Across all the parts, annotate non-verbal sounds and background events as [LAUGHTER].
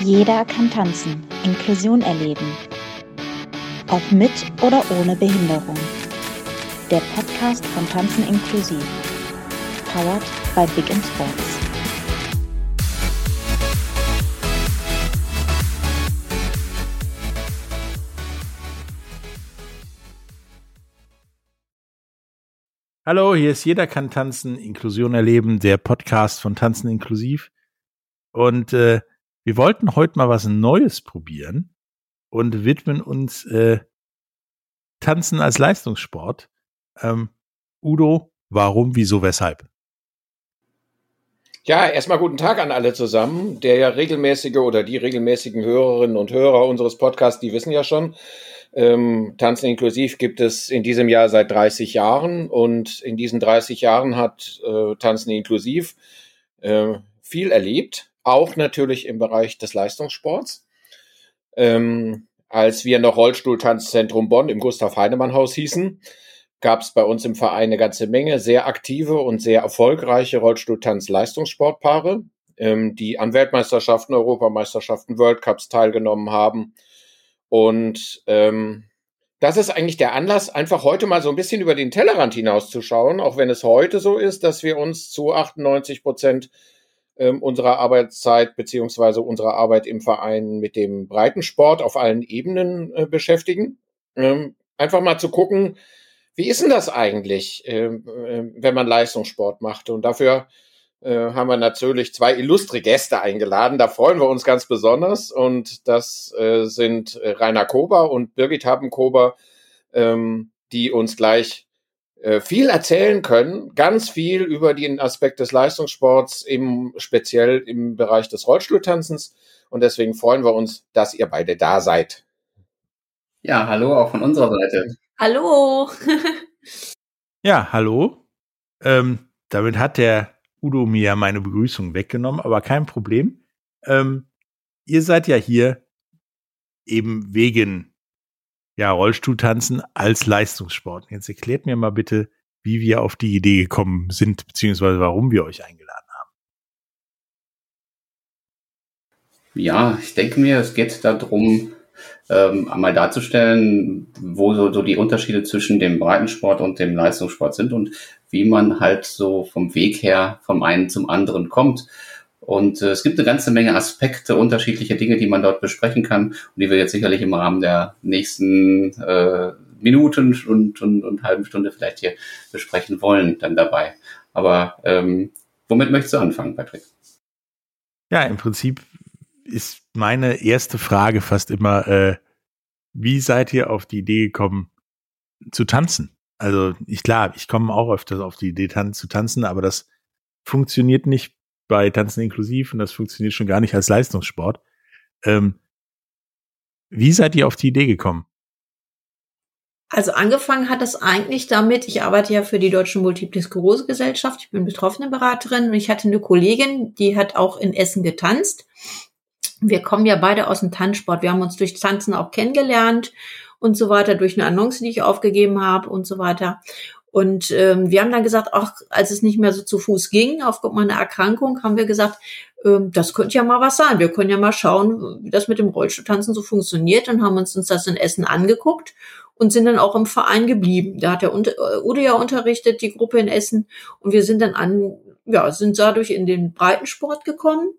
Jeder kann tanzen, Inklusion erleben. Ob mit oder ohne Behinderung. Der Podcast von Tanzen inklusiv. Powered by Big in Sports. Hallo, hier ist Jeder kann tanzen, Inklusion erleben, der Podcast von Tanzen inklusiv. Und äh, wir wollten heute mal was Neues probieren und widmen uns äh, Tanzen als Leistungssport. Ähm, Udo, warum, wieso, weshalb? Ja, erstmal guten Tag an alle zusammen. Der ja regelmäßige oder die regelmäßigen Hörerinnen und Hörer unseres Podcasts, die wissen ja schon, ähm, Tanzen inklusiv gibt es in diesem Jahr seit 30 Jahren und in diesen 30 Jahren hat äh, Tanzen inklusiv äh, viel erlebt, auch natürlich im Bereich des Leistungssports. Ähm, als wir noch Rollstuhltanzzentrum Bonn im Gustav Heinemann Haus hießen, gab es bei uns im Verein eine ganze Menge sehr aktive und sehr erfolgreiche Rollstuhltanz-Leistungssportpaare, ähm, die an Weltmeisterschaften, Europameisterschaften, World Cups teilgenommen haben und ähm, das ist eigentlich der Anlass, einfach heute mal so ein bisschen über den Tellerrand hinauszuschauen, auch wenn es heute so ist, dass wir uns zu 98 Prozent ähm, unserer Arbeitszeit beziehungsweise unserer Arbeit im Verein mit dem Breitensport auf allen Ebenen äh, beschäftigen. Ähm, einfach mal zu gucken, wie ist denn das eigentlich, äh, wenn man Leistungssport macht? Und dafür äh, haben wir natürlich zwei illustre Gäste eingeladen. Da freuen wir uns ganz besonders. Und das äh, sind Rainer Kober und Birgit Haben-Kober, ähm, die uns gleich viel erzählen können, ganz viel über den Aspekt des Leistungssports, im, speziell im Bereich des Rollstuhltanzens. Und deswegen freuen wir uns, dass ihr beide da seid. Ja, hallo auch von unserer Seite. Hallo. [LAUGHS] ja, hallo. Ähm, damit hat der Udo mir meine Begrüßung weggenommen, aber kein Problem. Ähm, ihr seid ja hier eben wegen ja, Rollstuhltanzen als Leistungssport. Jetzt erklärt mir mal bitte, wie wir auf die Idee gekommen sind, beziehungsweise warum wir euch eingeladen haben. Ja, ich denke mir, es geht darum, ähm, einmal darzustellen, wo so, so die Unterschiede zwischen dem Breitensport und dem Leistungssport sind und wie man halt so vom Weg her vom einen zum anderen kommt. Und äh, es gibt eine ganze Menge Aspekte, unterschiedliche Dinge, die man dort besprechen kann und die wir jetzt sicherlich im Rahmen der nächsten äh, Minuten und, und, und halben Stunde vielleicht hier besprechen wollen dann dabei. Aber ähm, womit möchtest du anfangen, Patrick? Ja, im Prinzip ist meine erste Frage fast immer, äh, wie seid ihr auf die Idee gekommen zu tanzen? Also ich klar, ich komme auch öfters auf die Idee tan zu tanzen, aber das funktioniert nicht bei Tanzen inklusiv und das funktioniert schon gar nicht als Leistungssport. Ähm, wie seid ihr auf die Idee gekommen? Also angefangen hat es eigentlich damit, ich arbeite ja für die Deutsche Multiple Sklerose Gesellschaft, ich bin betroffene Beraterin und ich hatte eine Kollegin, die hat auch in Essen getanzt wir kommen ja beide aus dem Tanzsport. Wir haben uns durch Tanzen auch kennengelernt und so weiter, durch eine Annonce, die ich aufgegeben habe und so weiter. Und ähm, wir haben dann gesagt, auch als es nicht mehr so zu Fuß ging, aufgrund meiner Erkrankung, haben wir gesagt, ähm, das könnte ja mal was sein. Wir können ja mal schauen, wie das mit dem Rollstuhltanzen so funktioniert und haben uns, uns das in Essen angeguckt und sind dann auch im Verein geblieben. Da hat der äh, Udo ja unterrichtet, die Gruppe in Essen. Und wir sind dann an, ja, sind dadurch in den Breitensport gekommen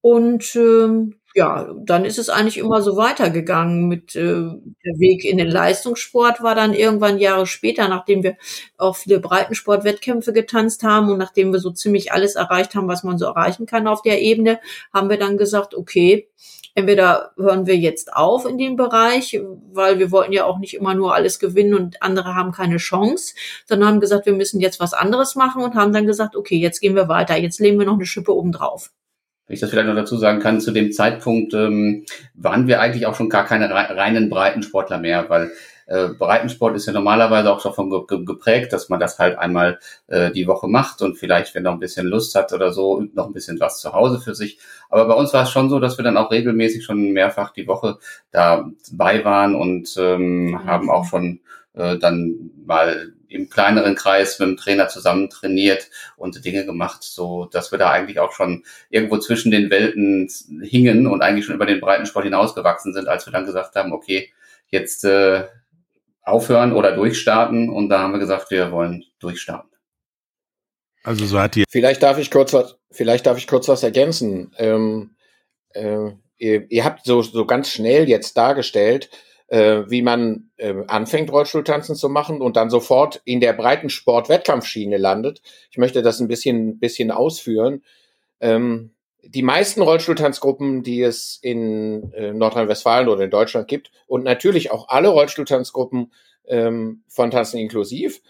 und ähm, ja, dann ist es eigentlich immer so weitergegangen mit äh, der Weg in den Leistungssport war dann irgendwann Jahre später, nachdem wir auch viele Breitensportwettkämpfe getanzt haben und nachdem wir so ziemlich alles erreicht haben, was man so erreichen kann auf der Ebene, haben wir dann gesagt, okay, entweder hören wir jetzt auf in dem Bereich, weil wir wollten ja auch nicht immer nur alles gewinnen und andere haben keine Chance, sondern haben gesagt, wir müssen jetzt was anderes machen und haben dann gesagt, okay, jetzt gehen wir weiter, jetzt legen wir noch eine Schippe oben drauf wenn ich das vielleicht noch dazu sagen kann, zu dem Zeitpunkt ähm, waren wir eigentlich auch schon gar keine reinen Breitensportler mehr, weil äh, Breitensport ist ja normalerweise auch davon ge geprägt, dass man das halt einmal äh, die Woche macht und vielleicht, wenn noch ein bisschen Lust hat oder so, noch ein bisschen was zu Hause für sich. Aber bei uns war es schon so, dass wir dann auch regelmäßig schon mehrfach die Woche dabei waren und ähm, haben auch schon äh, dann mal im kleineren Kreis mit dem Trainer zusammen trainiert und Dinge gemacht, so dass wir da eigentlich auch schon irgendwo zwischen den Welten hingen und eigentlich schon über den Breitensport hinausgewachsen sind, als wir dann gesagt haben, okay, jetzt äh, aufhören oder durchstarten. Und da haben wir gesagt, wir wollen durchstarten. Also so hat die. Vielleicht darf ich kurz was, vielleicht darf ich kurz was ergänzen. Ähm, äh, ihr, ihr habt so, so ganz schnell jetzt dargestellt, äh, wie man äh, anfängt, Rollstuhltanzen zu machen und dann sofort in der breiten Sport-Wettkampfschiene landet. Ich möchte das ein bisschen, bisschen ausführen. Ähm, die meisten Rollstuhltanzgruppen, die es in äh, Nordrhein-Westfalen oder in Deutschland gibt und natürlich auch alle Rollstuhltanzgruppen ähm, von Tanzen inklusiv,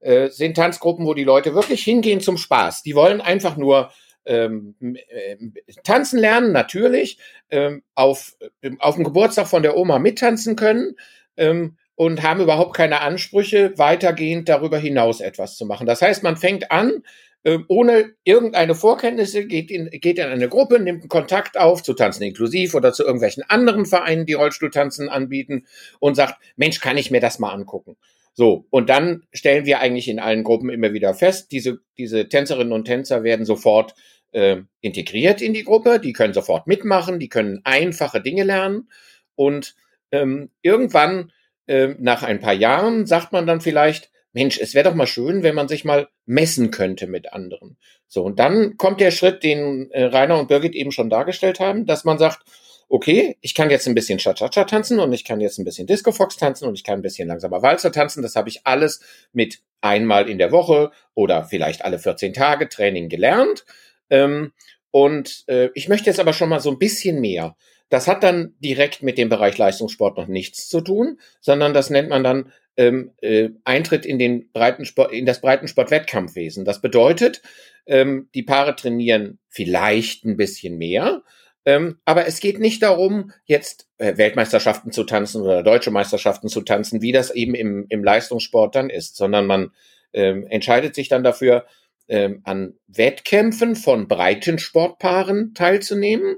äh, sind Tanzgruppen, wo die Leute wirklich hingehen zum Spaß. Die wollen einfach nur ähm, äh, tanzen lernen, natürlich, ähm, auf, äh, auf dem Geburtstag von der Oma mittanzen können ähm, und haben überhaupt keine Ansprüche, weitergehend darüber hinaus etwas zu machen. Das heißt, man fängt an, äh, ohne irgendeine Vorkenntnisse, geht in, geht in eine Gruppe, nimmt einen Kontakt auf zu Tanzen inklusiv oder zu irgendwelchen anderen Vereinen, die Rollstuhltanzen anbieten und sagt, Mensch, kann ich mir das mal angucken? So, und dann stellen wir eigentlich in allen Gruppen immer wieder fest, diese, diese Tänzerinnen und Tänzer werden sofort äh, integriert in die Gruppe, die können sofort mitmachen, die können einfache Dinge lernen und ähm, irgendwann äh, nach ein paar Jahren sagt man dann vielleicht, Mensch, es wäre doch mal schön, wenn man sich mal messen könnte mit anderen. So, und dann kommt der Schritt, den äh, Rainer und Birgit eben schon dargestellt haben, dass man sagt, okay, ich kann jetzt ein bisschen Cha-Cha-Cha tanzen und ich kann jetzt ein bisschen Disco-Fox tanzen und ich kann ein bisschen langsamer Walzer tanzen. Das habe ich alles mit einmal in der Woche oder vielleicht alle 14 Tage Training gelernt. Ähm, und äh, ich möchte jetzt aber schon mal so ein bisschen mehr. Das hat dann direkt mit dem Bereich Leistungssport noch nichts zu tun, sondern das nennt man dann ähm, äh, Eintritt in den Breitensport, in das Breitensport-Wettkampfwesen. Das bedeutet, ähm, die Paare trainieren vielleicht ein bisschen mehr, ähm, aber es geht nicht darum, jetzt äh, Weltmeisterschaften zu tanzen oder deutsche Meisterschaften zu tanzen, wie das eben im, im Leistungssport dann ist, sondern man ähm, entscheidet sich dann dafür, ähm, an Wettkämpfen von Breitensportpaaren teilzunehmen.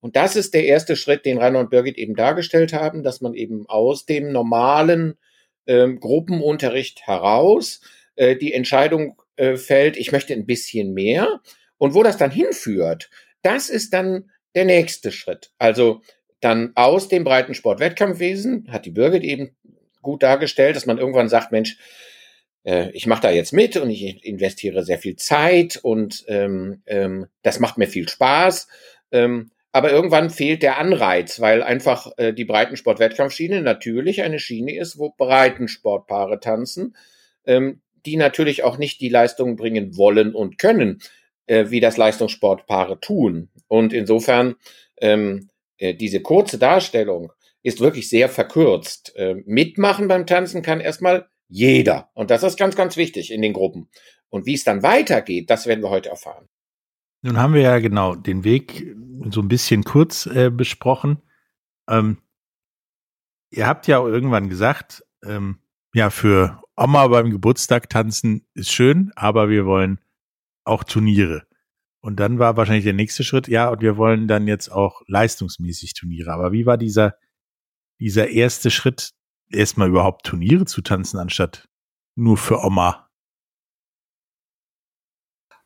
Und das ist der erste Schritt, den Rainer und Birgit eben dargestellt haben, dass man eben aus dem normalen ähm, Gruppenunterricht heraus äh, die Entscheidung äh, fällt, ich möchte ein bisschen mehr. Und wo das dann hinführt, das ist dann der nächste Schritt. Also dann aus dem Breitensport-Wettkampfwesen hat die Birgit eben gut dargestellt, dass man irgendwann sagt, Mensch, äh, ich mache da jetzt mit und ich investiere sehr viel Zeit und ähm, ähm, das macht mir viel Spaß. Ähm, aber irgendwann fehlt der Anreiz, weil einfach äh, die Breitensport-Wettkampfschiene natürlich eine Schiene ist, wo Breitensportpaare tanzen, ähm, die natürlich auch nicht die Leistungen bringen wollen und können, äh, wie das Leistungssportpaare tun. Und insofern ähm, äh, diese kurze Darstellung ist wirklich sehr verkürzt. Äh, mitmachen beim Tanzen kann erstmal jeder. Und das ist ganz, ganz wichtig in den Gruppen. Und wie es dann weitergeht, das werden wir heute erfahren. Nun haben wir ja genau den Weg so ein bisschen kurz äh, besprochen. Ähm, ihr habt ja irgendwann gesagt, ähm, ja, für Oma beim Geburtstag tanzen ist schön, aber wir wollen auch Turniere. Und dann war wahrscheinlich der nächste Schritt, ja, und wir wollen dann jetzt auch leistungsmäßig Turniere. Aber wie war dieser, dieser erste Schritt, erstmal überhaupt Turniere zu tanzen, anstatt nur für Oma?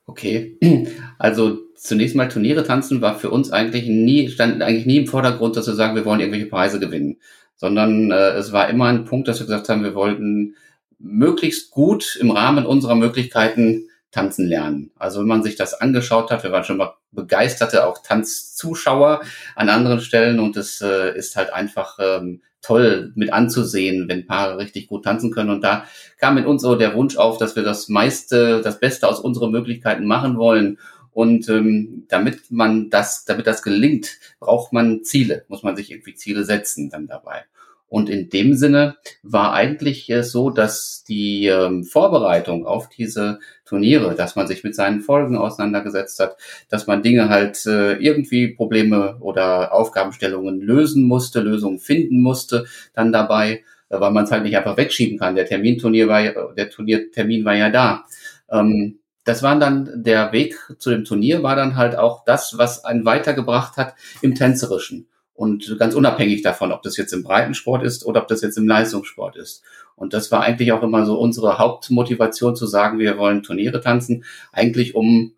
Okay, [CLEARS THROAT] also zunächst mal Turniere tanzen war für uns eigentlich nie, stand eigentlich nie im Vordergrund, dass wir sagen, wir wollen irgendwelche Preise gewinnen, sondern äh, es war immer ein Punkt, dass wir gesagt haben, wir wollten möglichst gut im Rahmen unserer Möglichkeiten tanzen lernen. Also wenn man sich das angeschaut hat, wir waren schon mal begeisterte auch Tanzzuschauer an anderen Stellen und es äh, ist halt einfach ähm, toll mit anzusehen, wenn Paare richtig gut tanzen können. Und da kam in uns so der Wunsch auf, dass wir das meiste, das Beste aus unseren Möglichkeiten machen wollen. Und ähm, damit man das, damit das gelingt, braucht man Ziele, muss man sich irgendwie Ziele setzen dann dabei. Und in dem Sinne war eigentlich äh, so, dass die ähm, Vorbereitung auf diese Turniere, dass man sich mit seinen Folgen auseinandergesetzt hat, dass man Dinge halt äh, irgendwie Probleme oder Aufgabenstellungen lösen musste, Lösungen finden musste, dann dabei, äh, weil man es halt nicht einfach wegschieben kann. Der Terminturnier war ja, der Turniertermin war ja da. Ähm, das war dann der Weg zu dem Turnier, war dann halt auch das, was einen weitergebracht hat im Tänzerischen. Und ganz unabhängig davon, ob das jetzt im Breitensport ist oder ob das jetzt im Leistungssport ist. Und das war eigentlich auch immer so unsere Hauptmotivation zu sagen, wir wollen Turniere tanzen, eigentlich um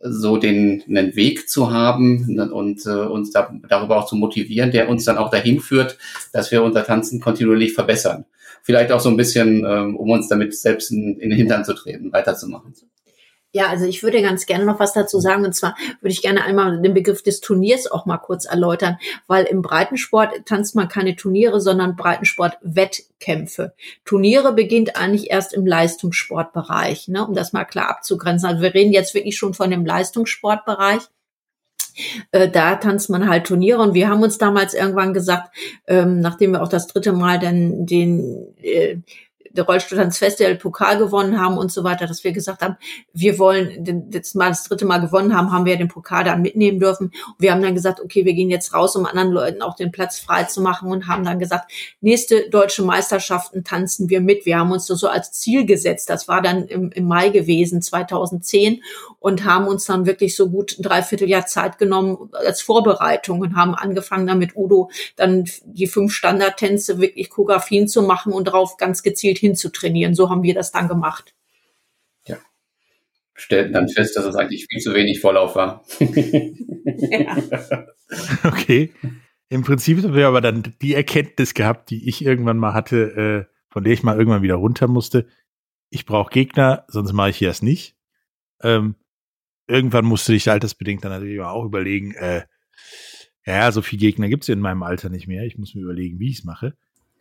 so den einen Weg zu haben und äh, uns da, darüber auch zu motivieren, der uns dann auch dahin führt, dass wir unser Tanzen kontinuierlich verbessern. Vielleicht auch so ein bisschen, ähm, um uns damit selbst in, in den Hintern zu treten, weiterzumachen. Ja, also ich würde ganz gerne noch was dazu sagen. Und zwar würde ich gerne einmal den Begriff des Turniers auch mal kurz erläutern, weil im Breitensport tanzt man keine Turniere, sondern Breitensport-Wettkämpfe. Turniere beginnt eigentlich erst im Leistungssportbereich, ne, um das mal klar abzugrenzen. Also wir reden jetzt wirklich schon von dem Leistungssportbereich. Äh, da tanzt man halt Turniere und wir haben uns damals irgendwann gesagt, ähm, nachdem wir auch das dritte Mal dann den äh, der Rollstuhltanzfestival Pokal gewonnen haben und so weiter, dass wir gesagt haben, wir wollen jetzt mal das dritte Mal gewonnen haben, haben wir den Pokal dann mitnehmen dürfen. Und wir haben dann gesagt, okay, wir gehen jetzt raus, um anderen Leuten auch den Platz frei zu machen und haben dann gesagt, nächste deutsche Meisterschaften tanzen wir mit. Wir haben uns das so als Ziel gesetzt. Das war dann im, im Mai gewesen, 2010 und haben uns dann wirklich so gut ein Dreivierteljahr Zeit genommen als Vorbereitung und haben angefangen damit Udo dann die fünf Standardtänze wirklich Choreografien zu machen und darauf ganz gezielt hinzutrainieren. So haben wir das dann gemacht. Ja. Stellten dann fest, dass es eigentlich viel zu wenig Vorlauf war. ja. [LAUGHS] Okay. Im Prinzip haben wir aber dann die Erkenntnis gehabt, die ich irgendwann mal hatte, äh, von der ich mal irgendwann wieder runter musste. Ich brauche Gegner, sonst mache ich das nicht. Ähm, irgendwann musste ich altersbedingt dann natürlich auch überlegen, äh, ja, so viele Gegner gibt es in meinem Alter nicht mehr. Ich muss mir überlegen, wie ich es mache.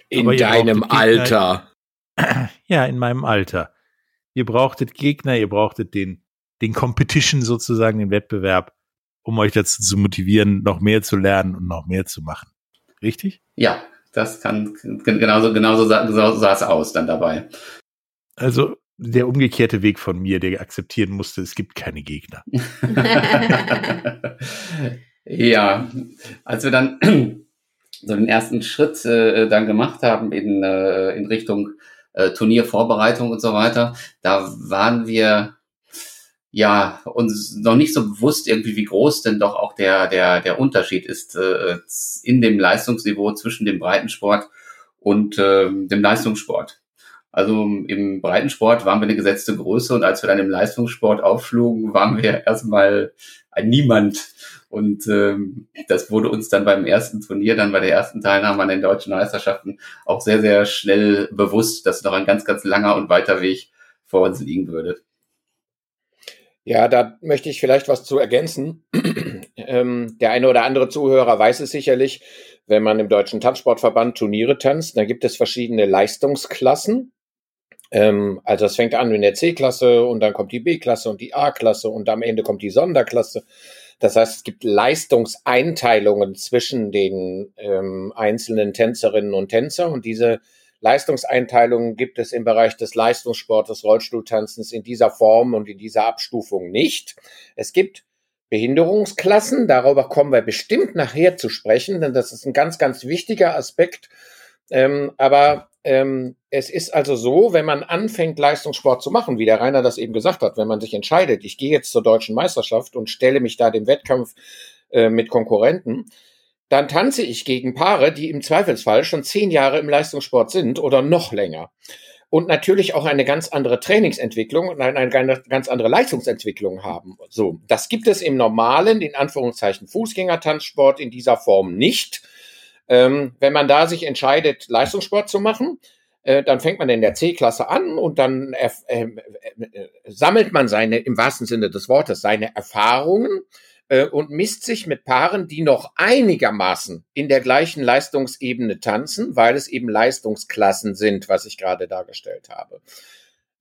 In deinem Alter. [CLEARS THROAT] Ja, in meinem Alter. Ihr brauchtet Gegner, ihr brauchtet den, den Competition sozusagen, den Wettbewerb, um euch dazu zu motivieren, noch mehr zu lernen und noch mehr zu machen. Richtig? Ja, das kann genauso, genauso sah, so sah es aus dann dabei. Also der umgekehrte Weg von mir, der akzeptieren musste, es gibt keine Gegner. [LAUGHS] ja, als wir dann [CLEARS THROAT] so den ersten Schritt äh, dann gemacht haben in, äh, in Richtung äh, Turniervorbereitung und so weiter, da waren wir ja uns noch nicht so bewusst irgendwie, wie groß denn doch auch der der der Unterschied ist äh, in dem Leistungsniveau zwischen dem Breitensport und äh, dem Leistungssport. Also im Breitensport waren wir eine gesetzte Größe und als wir dann im Leistungssport aufschlugen, waren wir erstmal ein Niemand. Und ähm, das wurde uns dann beim ersten Turnier, dann bei der ersten Teilnahme an den deutschen Meisterschaften auch sehr, sehr schnell bewusst, dass noch ein ganz, ganz langer und weiter Weg vor uns liegen würde. Ja, da möchte ich vielleicht was zu ergänzen. [CLEARS THROAT] ähm, der eine oder andere Zuhörer weiß es sicherlich, wenn man im Deutschen Tanzsportverband Turniere tanzt, da gibt es verschiedene Leistungsklassen. Ähm, also es fängt an in der C-Klasse und dann kommt die B-Klasse und die A-Klasse und am Ende kommt die Sonderklasse. Das heißt, es gibt Leistungseinteilungen zwischen den ähm, einzelnen Tänzerinnen und Tänzer und diese Leistungseinteilungen gibt es im Bereich des Leistungssportes, Rollstuhltanzens in dieser Form und in dieser Abstufung nicht. Es gibt Behinderungsklassen, darüber kommen wir bestimmt nachher zu sprechen, denn das ist ein ganz, ganz wichtiger Aspekt. Ähm, aber ähm, es ist also so, wenn man anfängt, Leistungssport zu machen, wie der Rainer das eben gesagt hat, wenn man sich entscheidet, ich gehe jetzt zur deutschen Meisterschaft und stelle mich da dem Wettkampf äh, mit Konkurrenten, dann tanze ich gegen Paare, die im Zweifelsfall schon zehn Jahre im Leistungssport sind oder noch länger. Und natürlich auch eine ganz andere Trainingsentwicklung und eine, eine ganz andere Leistungsentwicklung haben. So, das gibt es im normalen, in Anführungszeichen, Fußgängertanzsport in dieser Form nicht. Ähm, wenn man da sich entscheidet, Leistungssport zu machen, äh, dann fängt man in der C-Klasse an und dann äh, äh, äh, sammelt man seine, im wahrsten Sinne des Wortes, seine Erfahrungen äh, und misst sich mit Paaren, die noch einigermaßen in der gleichen Leistungsebene tanzen, weil es eben Leistungsklassen sind, was ich gerade dargestellt habe.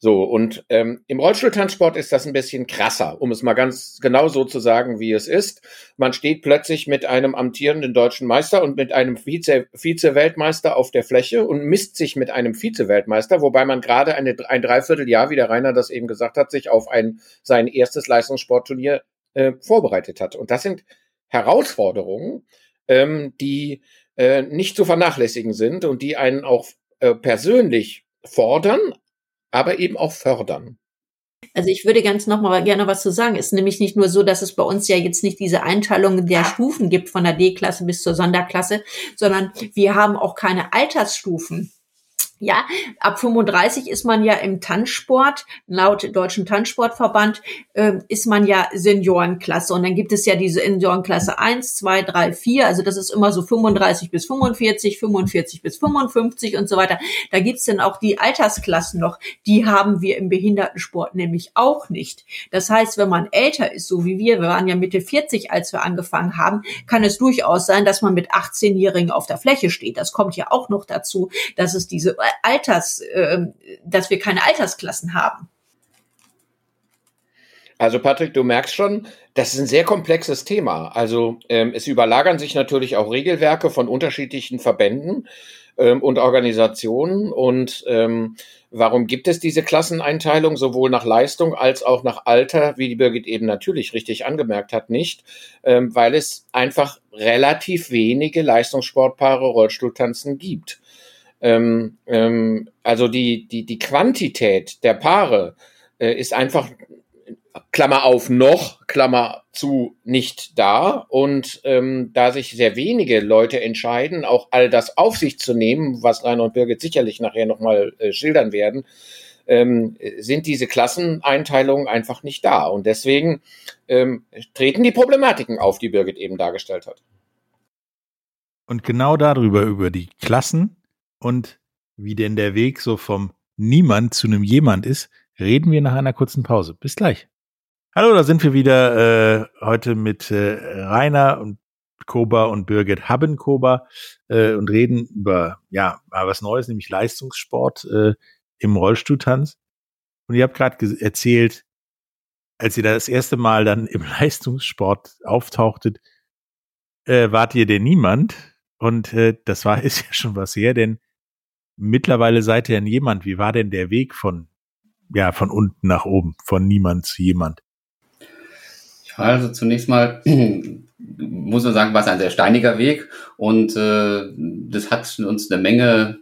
So, und ähm, im Rollstuhltanzsport ist das ein bisschen krasser, um es mal ganz genau so zu sagen, wie es ist. Man steht plötzlich mit einem amtierenden deutschen Meister und mit einem Vize-Weltmeister auf der Fläche und misst sich mit einem Vize-Weltmeister, wobei man gerade eine, ein Dreivierteljahr, wie der Rainer das eben gesagt hat, sich auf ein, sein erstes Leistungssportturnier äh, vorbereitet hat. Und das sind Herausforderungen, ähm, die äh, nicht zu vernachlässigen sind und die einen auch äh, persönlich fordern, aber eben auch fördern. Also ich würde ganz noch mal gerne was zu sagen. Ist nämlich nicht nur so, dass es bei uns ja jetzt nicht diese Einteilung der Stufen gibt von der D-Klasse bis zur Sonderklasse, sondern wir haben auch keine Altersstufen. Ja, ab 35 ist man ja im Tanzsport, laut Deutschen Tanzsportverband äh, ist man ja Seniorenklasse. Und dann gibt es ja diese Seniorenklasse 1, 2, 3, 4. Also das ist immer so 35 bis 45, 45 bis 55 und so weiter. Da gibt's dann auch die Altersklassen noch. Die haben wir im Behindertensport nämlich auch nicht. Das heißt, wenn man älter ist, so wie wir, wir waren ja Mitte 40, als wir angefangen haben, kann es durchaus sein, dass man mit 18-Jährigen auf der Fläche steht. Das kommt ja auch noch dazu, dass es diese Alters, äh, dass wir keine Altersklassen haben. Also Patrick, du merkst schon, das ist ein sehr komplexes Thema. Also ähm, es überlagern sich natürlich auch Regelwerke von unterschiedlichen Verbänden ähm, und Organisationen. Und ähm, warum gibt es diese Klasseneinteilung sowohl nach Leistung als auch nach Alter, wie die Birgit eben natürlich richtig angemerkt hat, nicht? Ähm, weil es einfach relativ wenige Leistungssportpaare Rollstuhltanzen gibt. Ähm, ähm, also die, die, die Quantität der Paare äh, ist einfach, Klammer auf, noch, Klammer zu, nicht da. Und ähm, da sich sehr wenige Leute entscheiden, auch all das auf sich zu nehmen, was Rainer und Birgit sicherlich nachher nochmal äh, schildern werden, ähm, sind diese Klasseneinteilungen einfach nicht da. Und deswegen ähm, treten die Problematiken auf, die Birgit eben dargestellt hat. Und genau darüber, über die Klassen, und wie denn der Weg so vom Niemand zu einem Jemand ist, reden wir nach einer kurzen Pause. Bis gleich. Hallo, da sind wir wieder äh, heute mit äh, Rainer und Koba und Birgit Habbenkober äh, und reden über ja mal was Neues, nämlich Leistungssport äh, im Rollstuhltanz. Und ihr habt gerade erzählt, als ihr das erste Mal dann im [LAUGHS] Leistungssport auftauchtet, äh, wart ihr denn niemand? Und äh, das war [LAUGHS] ist ja schon was her, denn mittlerweile seid ihr ein jemand. Wie war denn der Weg von, ja, von unten nach oben, von niemand zu jemand? Ja, also zunächst mal [CLEARS THROAT] muss man sagen, war es ein sehr steiniger Weg und äh, das hat uns eine Menge,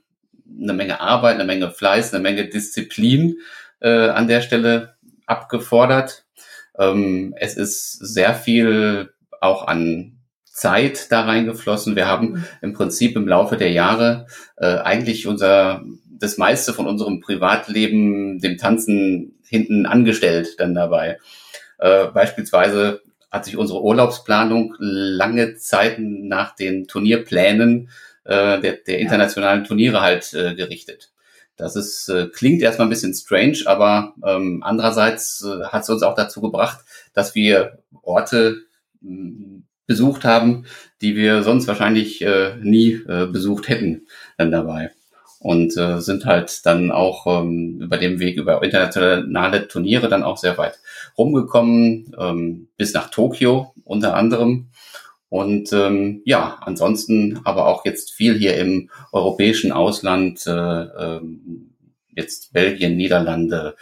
eine Menge Arbeit, eine Menge Fleiß, eine Menge Disziplin äh, an der Stelle abgefordert. Ähm, es ist sehr viel auch an Zeit da reingeflossen. Wir haben im Prinzip im Laufe der Jahre äh, eigentlich unser das meiste von unserem Privatleben dem Tanzen hinten angestellt dann dabei. Äh, beispielsweise hat sich unsere Urlaubsplanung lange Zeit nach den Turnierplänen äh, der, der internationalen Turniere halt äh, gerichtet. Das ist, äh, klingt erstmal ein bisschen strange, aber ähm, andererseits äh, hat es uns auch dazu gebracht, dass wir Orte besucht haben, die wir sonst wahrscheinlich äh, nie äh, besucht hätten dann dabei. Und äh, sind halt dann auch ähm, über dem Weg über internationale Turniere dann auch sehr weit rumgekommen, ähm, bis nach Tokio unter anderem. Und ähm, ja, ansonsten aber auch jetzt viel hier im europäischen Ausland, äh, äh, jetzt Belgien, Niederlande,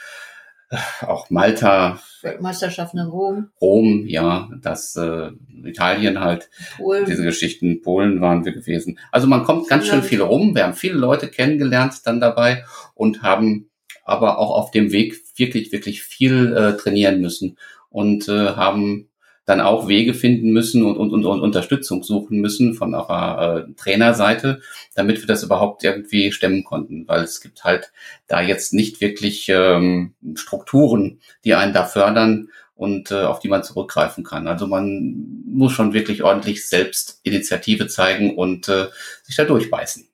auch Malta. Weltmeisterschaften in Rom. Rom, ja, das äh, Italien halt. Polen. Diese Geschichten, Polen waren wir gewesen. Also man kommt ganz schön viel rum. Wir haben viele Leute kennengelernt dann dabei und haben aber auch auf dem Weg wirklich, wirklich viel äh, trainieren müssen und äh, haben dann auch Wege finden müssen und, und, und, und Unterstützung suchen müssen von eurer äh, Trainerseite, damit wir das überhaupt irgendwie stemmen konnten. Weil es gibt halt da jetzt nicht wirklich ähm, Strukturen, die einen da fördern und äh, auf die man zurückgreifen kann. Also man muss schon wirklich ordentlich selbst Initiative zeigen und äh, sich da durchbeißen.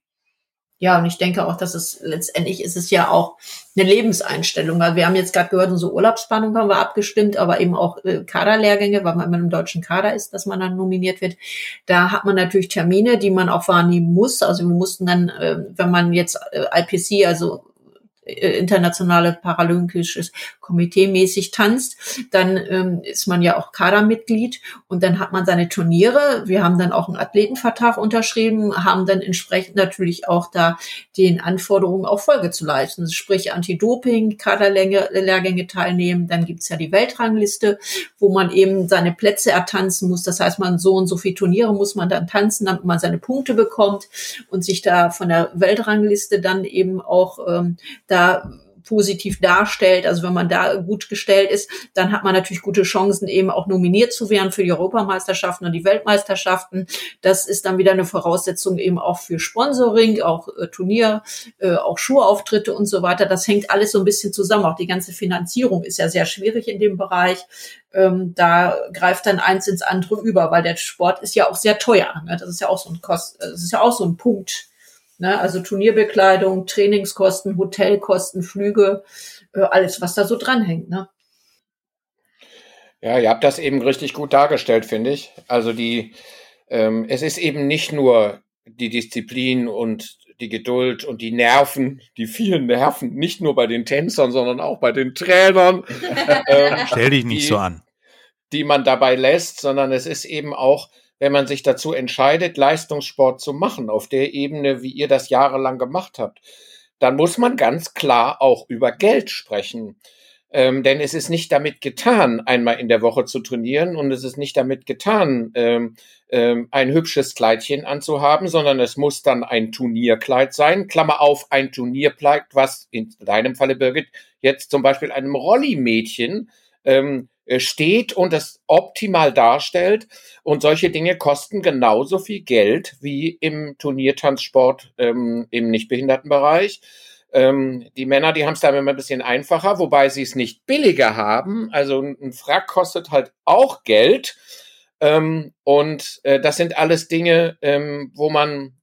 Ja, und ich denke auch, dass es letztendlich ist es ja auch eine Lebenseinstellung. Also wir haben jetzt gerade gehört, unsere Urlaubsplanung haben wir abgestimmt, aber eben auch äh, Kaderlehrgänge, weil man im deutschen Kader ist, dass man dann nominiert wird. Da hat man natürlich Termine, die man auch wahrnehmen muss. Also wir mussten dann, äh, wenn man jetzt äh, IPC, also internationale Paralympisches Komitee mäßig tanzt, dann ähm, ist man ja auch Kadermitglied und dann hat man seine Turniere. Wir haben dann auch einen Athletenvertrag unterschrieben, haben dann entsprechend natürlich auch da den Anforderungen auch Folge zu leisten. Sprich Anti-Doping, Kaderlehrgänge teilnehmen. Dann gibt's ja die Weltrangliste, wo man eben seine Plätze ertanzen muss. Das heißt, man so und so viele Turniere muss man dann tanzen, damit man seine Punkte bekommt und sich da von der Weltrangliste dann eben auch ähm, da positiv darstellt. Also wenn man da gut gestellt ist, dann hat man natürlich gute Chancen, eben auch nominiert zu werden für die Europameisterschaften und die Weltmeisterschaften. Das ist dann wieder eine Voraussetzung eben auch für Sponsoring, auch äh, Turnier, äh, auch Schuhauftritte und so weiter. Das hängt alles so ein bisschen zusammen. Auch die ganze Finanzierung ist ja sehr schwierig in dem Bereich. Ähm, da greift dann eins ins andere über, weil der Sport ist ja auch sehr teuer. Ne? Das ist ja auch so ein Kost, das ist ja auch so ein Punkt. Ne? Also Turnierbekleidung, Trainingskosten, Hotelkosten, Flüge, äh, alles, was da so dranhängt. Ne? Ja, ihr habt das eben richtig gut dargestellt, finde ich. Also die, ähm, es ist eben nicht nur die Disziplin und die Geduld und die Nerven, die vielen Nerven, nicht nur bei den Tänzern, sondern auch bei den Trainern. ähm, [LAUGHS] Stell dich nicht die, so an. Die man dabei lässt, sondern es ist eben auch, wenn man sich dazu entscheidet, Leistungssport zu machen, auf der Ebene, wie ihr das jahrelang gemacht habt, dann muss man ganz klar auch über Geld sprechen. Ähm, denn es ist nicht damit getan, einmal in der Woche zu trainieren und es ist nicht damit getan, ähm, ähm, ein hübsches Kleidchen anzuhaben, sondern es muss dann ein Turnierkleid sein. Klammer auf, ein Turnierkleid, was in deinem Falle, Birgit, jetzt zum Beispiel einem Rolli-Mädchen ähm, äh, steht und es optimal darstellt. Und solche Dinge kosten genauso viel Geld wie im Turniertanzsport ähm, im Nichtbehindertenbereich. Ähm, die Männer, die haben es da immer ein bisschen einfacher, wobei sie es nicht billiger haben. Also ein Frack kostet halt auch Geld. Ähm, und äh, das sind alles Dinge, ähm, wo man,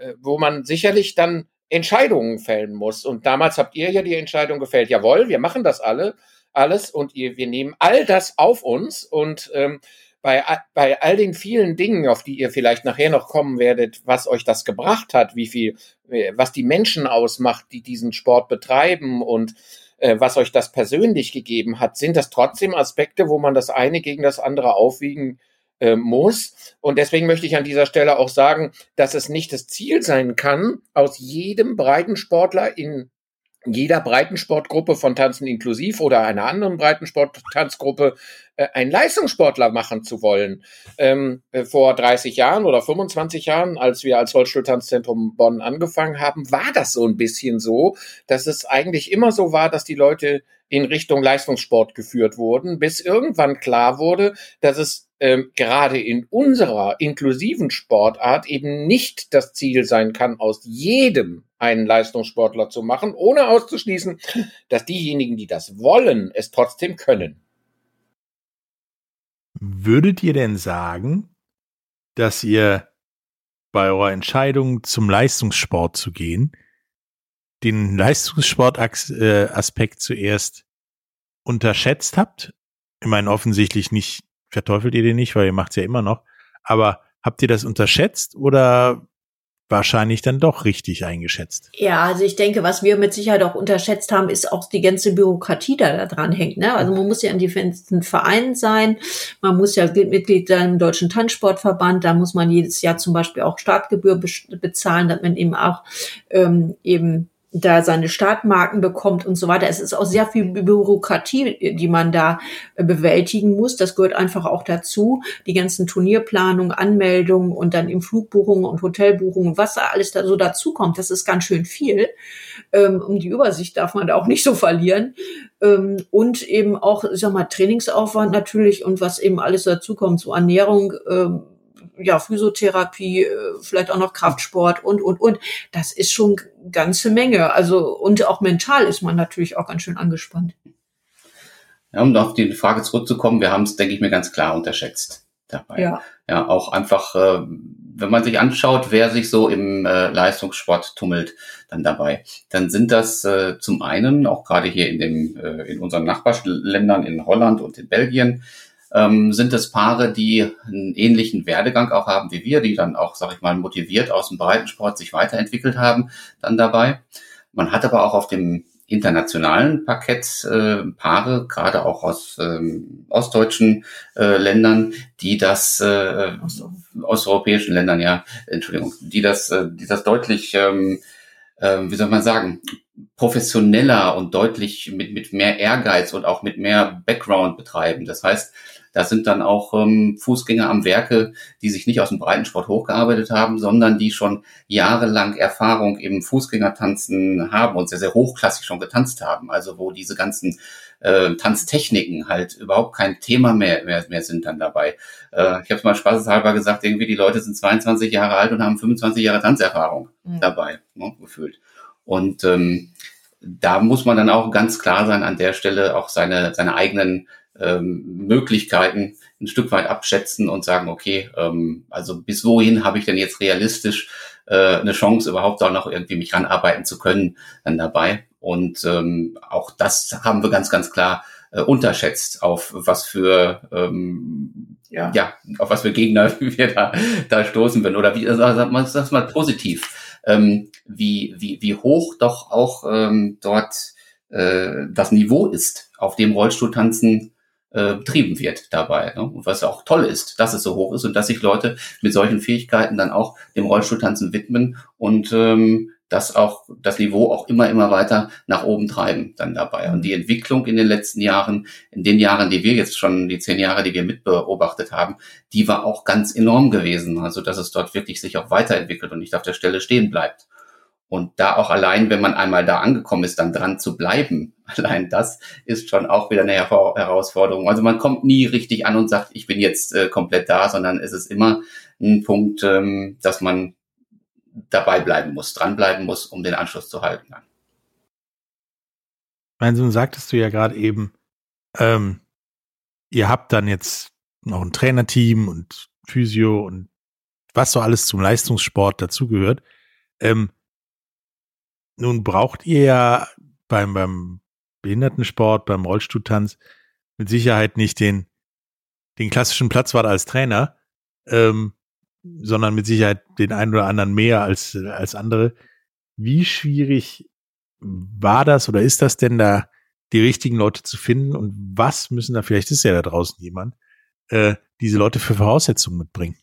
äh, wo man sicherlich dann Entscheidungen fällen muss. Und damals habt ihr ja die Entscheidung gefällt, jawohl, wir machen das alle, alles und ihr, wir nehmen all das auf uns und ähm, bei, bei all den vielen Dingen, auf die ihr vielleicht nachher noch kommen werdet, was euch das gebracht hat, wie viel, äh, was die Menschen ausmacht, die diesen Sport betreiben und äh, was euch das persönlich gegeben hat, sind das trotzdem Aspekte, wo man das eine gegen das andere aufwiegen äh, muss. Und deswegen möchte ich an dieser Stelle auch sagen, dass es nicht das Ziel sein kann, aus jedem Breitensportler in jeder Breitensportgruppe von Tanzen inklusiv oder einer anderen Breitensport-Tanzgruppe äh, einen Leistungssportler machen zu wollen. Ähm, äh, vor 30 Jahren oder 25 Jahren, als wir als Holzstuhltanzzentrum Bonn angefangen haben, war das so ein bisschen so, dass es eigentlich immer so war, dass die Leute in Richtung Leistungssport geführt wurden, bis irgendwann klar wurde, dass es ähm, gerade in unserer inklusiven Sportart eben nicht das Ziel sein kann, aus jedem einen Leistungssportler zu machen, ohne auszuschließen, dass diejenigen, die das wollen, es trotzdem können. Würdet ihr denn sagen, dass ihr bei eurer Entscheidung zum Leistungssport zu gehen, den Leistungssportaspekt zuerst unterschätzt habt? Ich meine, offensichtlich nicht, verteufelt ihr den nicht, weil ihr macht es ja immer noch. Aber habt ihr das unterschätzt oder wahrscheinlich dann doch richtig eingeschätzt. Ja, also ich denke, was wir mit Sicherheit auch unterschätzt haben, ist auch die ganze Bürokratie, da, da dran hängt. Ne? Also man muss ja in den Vereinen sein, man muss ja Mitglied im Deutschen Tanzsportverband, da muss man jedes Jahr zum Beispiel auch Startgebühr bezahlen, dass man eben auch ähm, eben da seine Startmarken bekommt und so weiter. Es ist auch sehr viel Bürokratie, die man da äh, bewältigen muss. Das gehört einfach auch dazu. Die ganzen Turnierplanungen, Anmeldungen und dann im Flugbuchungen und Hotelbuchungen, was da alles da so dazukommt, das ist ganz schön viel. Ähm, um die Übersicht darf man da auch nicht so verlieren. Ähm, und eben auch, ich sag mal, Trainingsaufwand natürlich und was eben alles dazukommt, so Ernährung, ähm, ja, Physiotherapie, äh, vielleicht auch noch Kraftsport und, und, und. Das ist schon ganze Menge. Also, und auch mental ist man natürlich auch ganz schön angespannt. Ja, um auf die Frage zurückzukommen, wir haben es, denke ich mir, ganz klar unterschätzt dabei. Ja, ja auch einfach, äh, wenn man sich anschaut, wer sich so im äh, Leistungssport tummelt, dann dabei, dann sind das äh, zum einen auch gerade hier in dem äh, in unseren Nachbarländern in Holland und in Belgien ähm, sind es Paare, die einen ähnlichen Werdegang auch haben wie wir, die dann auch, sag ich mal, motiviert aus dem Breitensport sich weiterentwickelt haben, dann dabei. Man hat aber auch auf dem internationalen Parkett äh, Paare, gerade auch aus ähm, ostdeutschen äh, Ländern, die das äh, aus europäischen Ländern, ja, Entschuldigung, die das, äh, die das deutlich, ähm, äh, wie soll man sagen, professioneller und deutlich mit mit mehr Ehrgeiz und auch mit mehr Background betreiben. Das heißt, Da sind dann auch ähm, Fußgänger am Werke, die sich nicht aus dem Breitensport hochgearbeitet haben, sondern die schon jahrelang Erfahrung im Fußgängertanzen haben und sehr, sehr hochklassig schon getanzt haben. Also wo diese ganzen äh, Tanztechniken halt überhaupt kein Thema mehr, mehr, mehr sind dann dabei. Äh, ich habe es mal spaßeshalber gesagt, irgendwie die Leute sind 22 Jahre alt und haben 25 Jahre Tanzerfahrung mhm. dabei, ne, gefühlt. Und ähm, da muss man dann auch ganz klar sein, an der Stelle auch seine, seine eigenen ähm, Möglichkeiten ein Stück weit abschätzen und sagen, okay, ähm, also bis wohin habe ich denn jetzt realistisch äh, eine Chance, überhaupt auch noch irgendwie mich ranarbeiten zu können dann dabei. Und ähm, auch das haben wir ganz, ganz klar äh, unterschätzt, auf was für ähm, ja. ja, auf was für Gegner [LAUGHS] wir da, da stoßen würden. Oder wie, also, sag mal, sag mal positiv, ähm, wie, wie, wie hoch doch auch ähm, dort äh, das Niveau ist, auf dem Rollstuhltanzen äh, betrieben wird dabei. Ne? Und was auch toll ist, dass es so hoch ist und dass sich Leute mit solchen Fähigkeiten dann auch dem Rollstuhltanzen widmen und ähm, das auch das Niveau auch immer immer weiter nach oben treiben dann dabei und die Entwicklung in den letzten Jahren in den Jahren die wir jetzt schon die zehn Jahre die wir mitbeobachtet haben die war auch ganz enorm gewesen also dass es dort wirklich sich auch weiterentwickelt und nicht auf der Stelle stehen bleibt und da auch allein wenn man einmal da angekommen ist dann dran zu bleiben [LAUGHS] allein das ist schon auch wieder eine Herausforderung also man kommt nie richtig an und sagt ich bin jetzt äh, komplett da sondern es ist immer ein Punkt ähm, dass man dabei bleiben muss, dranbleiben muss, um den Anschluss zu halten. Mein Sohn, sagtest du ja gerade eben, ähm, ihr habt dann jetzt noch ein Trainerteam und Physio und was so alles zum Leistungssport dazugehört. Ähm, nun braucht ihr ja beim, beim Behindertensport, beim Rollstuhltanz mit Sicherheit nicht den, den klassischen Platzwart als Trainer, ähm, sondern mit Sicherheit den einen oder anderen mehr als, als andere. Wie schwierig war das oder ist das denn da, die richtigen Leute zu finden und was müssen da, vielleicht ist ja da draußen jemand, äh, diese Leute für Voraussetzungen mitbringen?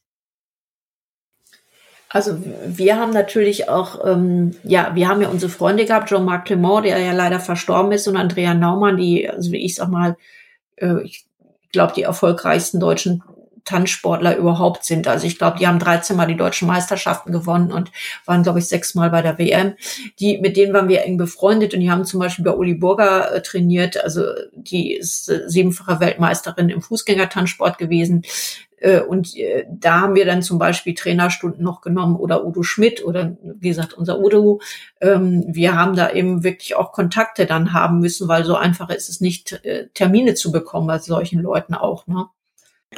Also wir haben natürlich auch, ähm, ja, wir haben ja unsere Freunde gehabt, Jean-Marc Clement, der ja leider verstorben ist, und Andrea Naumann, die, also wie ich sag mal, äh, ich glaube, die erfolgreichsten deutschen Tanzsportler überhaupt sind. Also ich glaube, die haben 13 Mal die deutschen Meisterschaften gewonnen und waren, glaube ich, sechs Mal bei der WM. Die, mit denen waren wir eng befreundet und die haben zum Beispiel bei Uli Burger äh, trainiert. Also die ist äh, siebenfache Weltmeisterin im Fußgängertanzsport gewesen. Äh, und äh, da haben wir dann zum Beispiel Trainerstunden noch genommen oder Udo Schmidt oder wie gesagt unser Udo. Ähm, wir haben da eben wirklich auch Kontakte dann haben müssen, weil so einfach ist es nicht, äh, Termine zu bekommen bei solchen Leuten auch. Ne?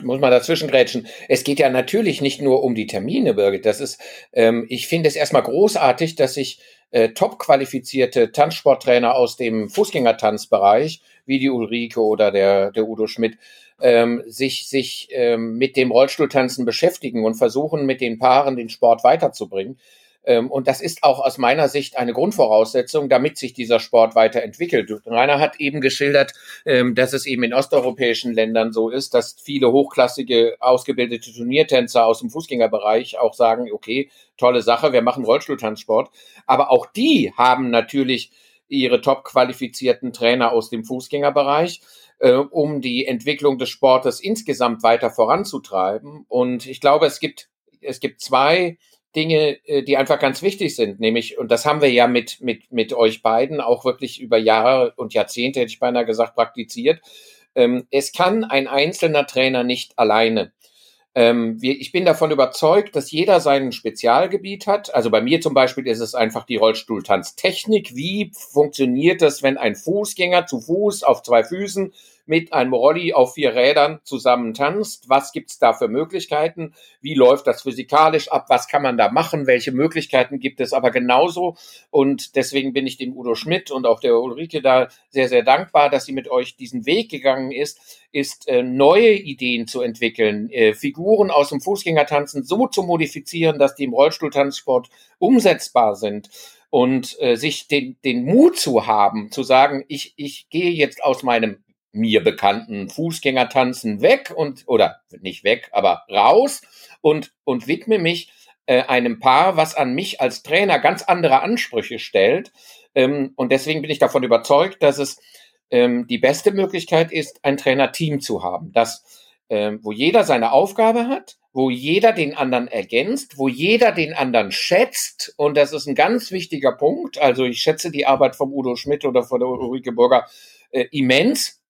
muss man dazwischen grätschen. Es geht ja natürlich nicht nur um die Termine, Birgit. Das ist, ähm, ich finde es erstmal großartig, dass sich äh, top qualifizierte Tanzsporttrainer aus dem Fußgängertanzbereich, wie die Ulrike oder der, der Udo Schmidt, ähm, sich, sich ähm, mit dem Rollstuhltanzen beschäftigen und versuchen, mit den Paaren den Sport weiterzubringen. Ähm, und das ist auch aus meiner Sicht eine Grundvoraussetzung, damit sich dieser Sport weiterentwickelt. Rainer hat eben geschildert, ähm, dass es eben in osteuropäischen Ländern so ist, dass viele hochklassige, ausgebildete Turniertänzer aus dem Fußgängerbereich auch sagen, okay, tolle Sache, wir machen Rollstuhltanzsport. Aber auch die haben natürlich ihre top qualifizierten Trainer aus dem Fußgängerbereich äh, um die Entwicklung des Sportes insgesamt weiter voranzutreiben. Und ich glaube, es gibt, es gibt zwei Dinge, äh, die einfach ganz wichtig sind, nämlich, und das haben wir ja mit, mit, mit euch beiden auch wirklich über Jahre und Jahrzehnte, hätte ich beinahe gesagt, praktiziert. Ähm, es kann ein einzelner Trainer nicht alleine. Ähm, ich bin davon überzeugt, dass jeder sein Spezialgebiet hat. Also bei mir zum Beispiel ist es einfach die Rollstuhltanztechnik. Wie funktioniert das, wenn ein Fußgänger zu Fuß auf zwei Füßen mit einem Rolli auf vier Rädern zusammen tanzt. Was gibt's da für Möglichkeiten? Wie läuft das physikalisch ab? Was kann man da machen? Welche Möglichkeiten gibt es? Aber genauso, und deswegen bin ich dem Udo Schmidt und auch der Ulrike da sehr, sehr dankbar, dass sie mit euch diesen Weg gegangen ist, ist äh, neue Ideen zu entwickeln, äh, Figuren aus dem Fußgängertanzen so zu modifizieren, dass die im Rollstuhltanzsport umsetzbar sind und äh, sich den, den Mut zu haben, zu sagen, ich, ich gehe jetzt aus meinem mir bekannten Fußgängertanzen weg und oder nicht weg, aber raus und und widme mich äh, einem Paar, was an mich als Trainer ganz andere Ansprüche stellt. Ähm, und deswegen bin ich davon überzeugt, dass es ähm, die beste Möglichkeit ist, ein Trainerteam zu haben, das ähm, wo jeder seine Aufgabe hat, wo jeder den anderen ergänzt, wo jeder den anderen schätzt. Und das ist ein ganz wichtiger Punkt. Also ich schätze die Arbeit vom Udo Schmidt oder von der Ulrike Burger äh, immens,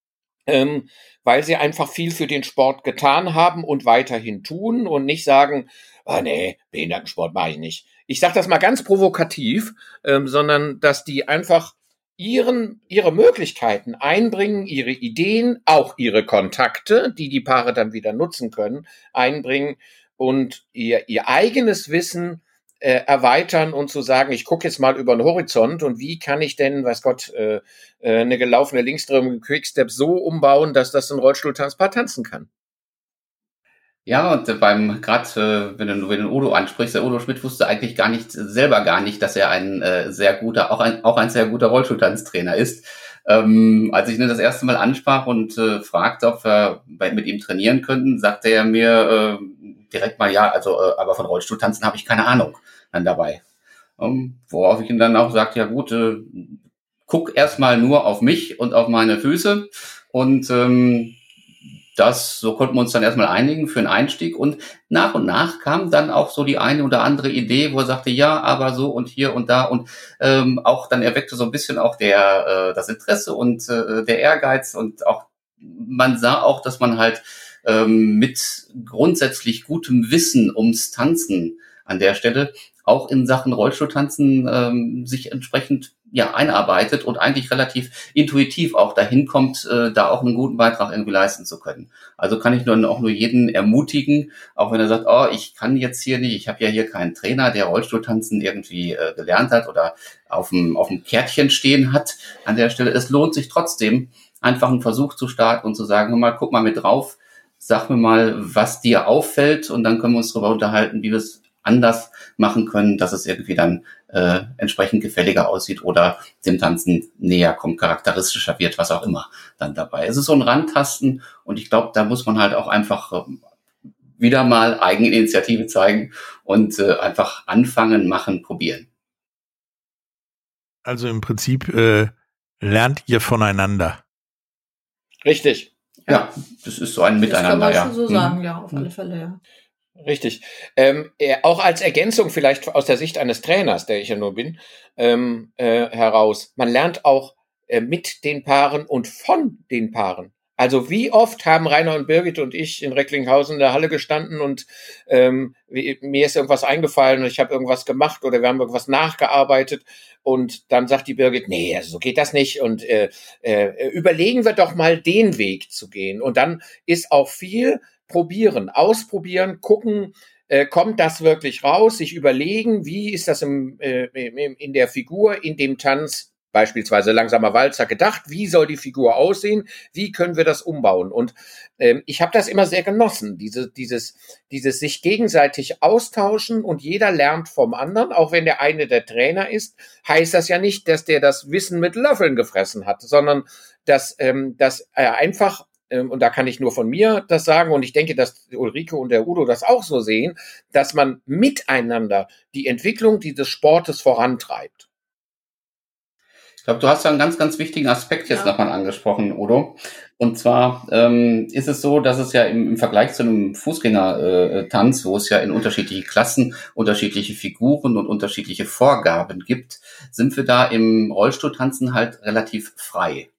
ähm, weil sie einfach viel für den Sport getan haben und weiterhin tun und nicht sagen, ah nee, Behindertensport mache ich nicht. Ich sage das mal ganz provokativ, ähm, sondern dass die einfach ihren, ihre Möglichkeiten einbringen, ihre Ideen, auch ihre Kontakte, die die Paare dann wieder nutzen können, einbringen und ihr, ihr eigenes Wissen äh, erweitern und zu sagen, ich gucke jetzt mal über den Horizont und wie kann ich denn, weiß Gott, äh, äh, eine gelaufene Linksströmung Quickstep so umbauen, dass das ein Rollstuhltanzpaar tanzen kann. Ja, und beim gerade, äh, wenn du du Udo ansprichst, der Udo Schmidt wusste eigentlich gar nicht selber gar nicht, dass er ein äh, sehr guter, auch ein auch ein sehr guter Rollstuhltanztrainer ist. Ähm, als ich ihn das erste Mal ansprach und äh, fragte, ob wir mit ihm trainieren könnten, sagte er mir äh, direkt mal ja, also äh, aber von Rollstuhltanzen habe ich keine Ahnung dann dabei. Ähm, worauf ich ihm dann auch sagte, ja gut, äh, guck erstmal nur auf mich und auf meine Füße und ähm, das, so konnten wir uns dann erstmal einigen für einen Einstieg und nach und nach kam dann auch so die eine oder andere Idee, wo er sagte, ja, aber so und hier und da und ähm, auch dann erweckte so ein bisschen auch der äh, das Interesse und äh, der Ehrgeiz und auch man sah auch, dass man halt ähm, mit grundsätzlich gutem Wissen ums Tanzen an der Stelle auch in Sachen Rollstuhltanzen ähm, sich entsprechend ja einarbeitet und eigentlich relativ intuitiv auch dahin kommt, äh, da auch einen guten Beitrag irgendwie leisten zu können. Also kann ich nur auch nur jeden ermutigen, auch wenn er sagt, oh, ich kann jetzt hier nicht, ich habe ja hier keinen Trainer, der Rollstuhltanzen irgendwie äh, gelernt hat oder auf dem auf dem Kärtchen stehen hat. An der Stelle, es lohnt sich trotzdem einfach einen Versuch zu starten und zu sagen, mal guck mal mit drauf, sag mir mal, was dir auffällt und dann können wir uns darüber unterhalten, wie wir es anders machen können, dass es irgendwie dann äh, entsprechend gefälliger aussieht oder dem Tanzen näher kommt, charakteristischer wird, was auch immer dann dabei. Es ist so ein Randtasten und ich glaube, da muss man halt auch einfach äh, wieder mal Eigeninitiative zeigen und äh, einfach anfangen, machen, probieren. Also im Prinzip äh, lernt ihr voneinander. Richtig. Ja, das ist so ein Miteinander, das kann man schon so Mhm. sagen, ja, auf alle Fälle, ja. Richtig. Ähm, äh, auch als Ergänzung vielleicht aus der Sicht eines Trainers, der ich ja nur bin, ähm, äh, heraus. Man lernt auch äh, mit den Paaren und von den Paaren. Also wie oft haben Rainer und Birgit und ich in Recklinghausen in der Halle gestanden und ähm, mir ist irgendwas eingefallen und ich habe irgendwas gemacht oder wir haben irgendwas nachgearbeitet und dann sagt die Birgit, nee, also so geht das nicht und äh, äh, überlegen wir doch mal den Weg zu gehen. Und dann ist auch viel probieren, ausprobieren, gucken, äh, kommt das wirklich raus, sich überlegen, wie ist das im, äh, in der Figur, in dem Tanz, beispielsweise langsamer Walzer gedacht, wie soll die Figur aussehen, wie können wir das umbauen. Und ähm, ich habe das immer sehr genossen, diese, dieses, dieses sich gegenseitig austauschen und jeder lernt vom anderen, auch wenn der eine der Trainer ist, heißt das ja nicht, dass der das Wissen mit Löffeln gefressen hat, sondern dass, ähm, dass er einfach ähm, und da kann ich nur von mir das sagen, und ich denke, dass Ulrike und der Udo das auch so sehen, dass man miteinander die Entwicklung dieses Sportes vorantreibt. Ich glaube, du hast ja einen ganz, ganz wichtigen Aspekt jetzt Ja. nochmal angesprochen, Udo. Und zwar ähm, ist es so, dass es ja im, im Vergleich zu einem Fußgängertanz, wo es ja in unterschiedliche Klassen unterschiedliche Figuren und unterschiedliche Vorgaben gibt, sind wir da im Rollstuhltanzen halt relativ frei.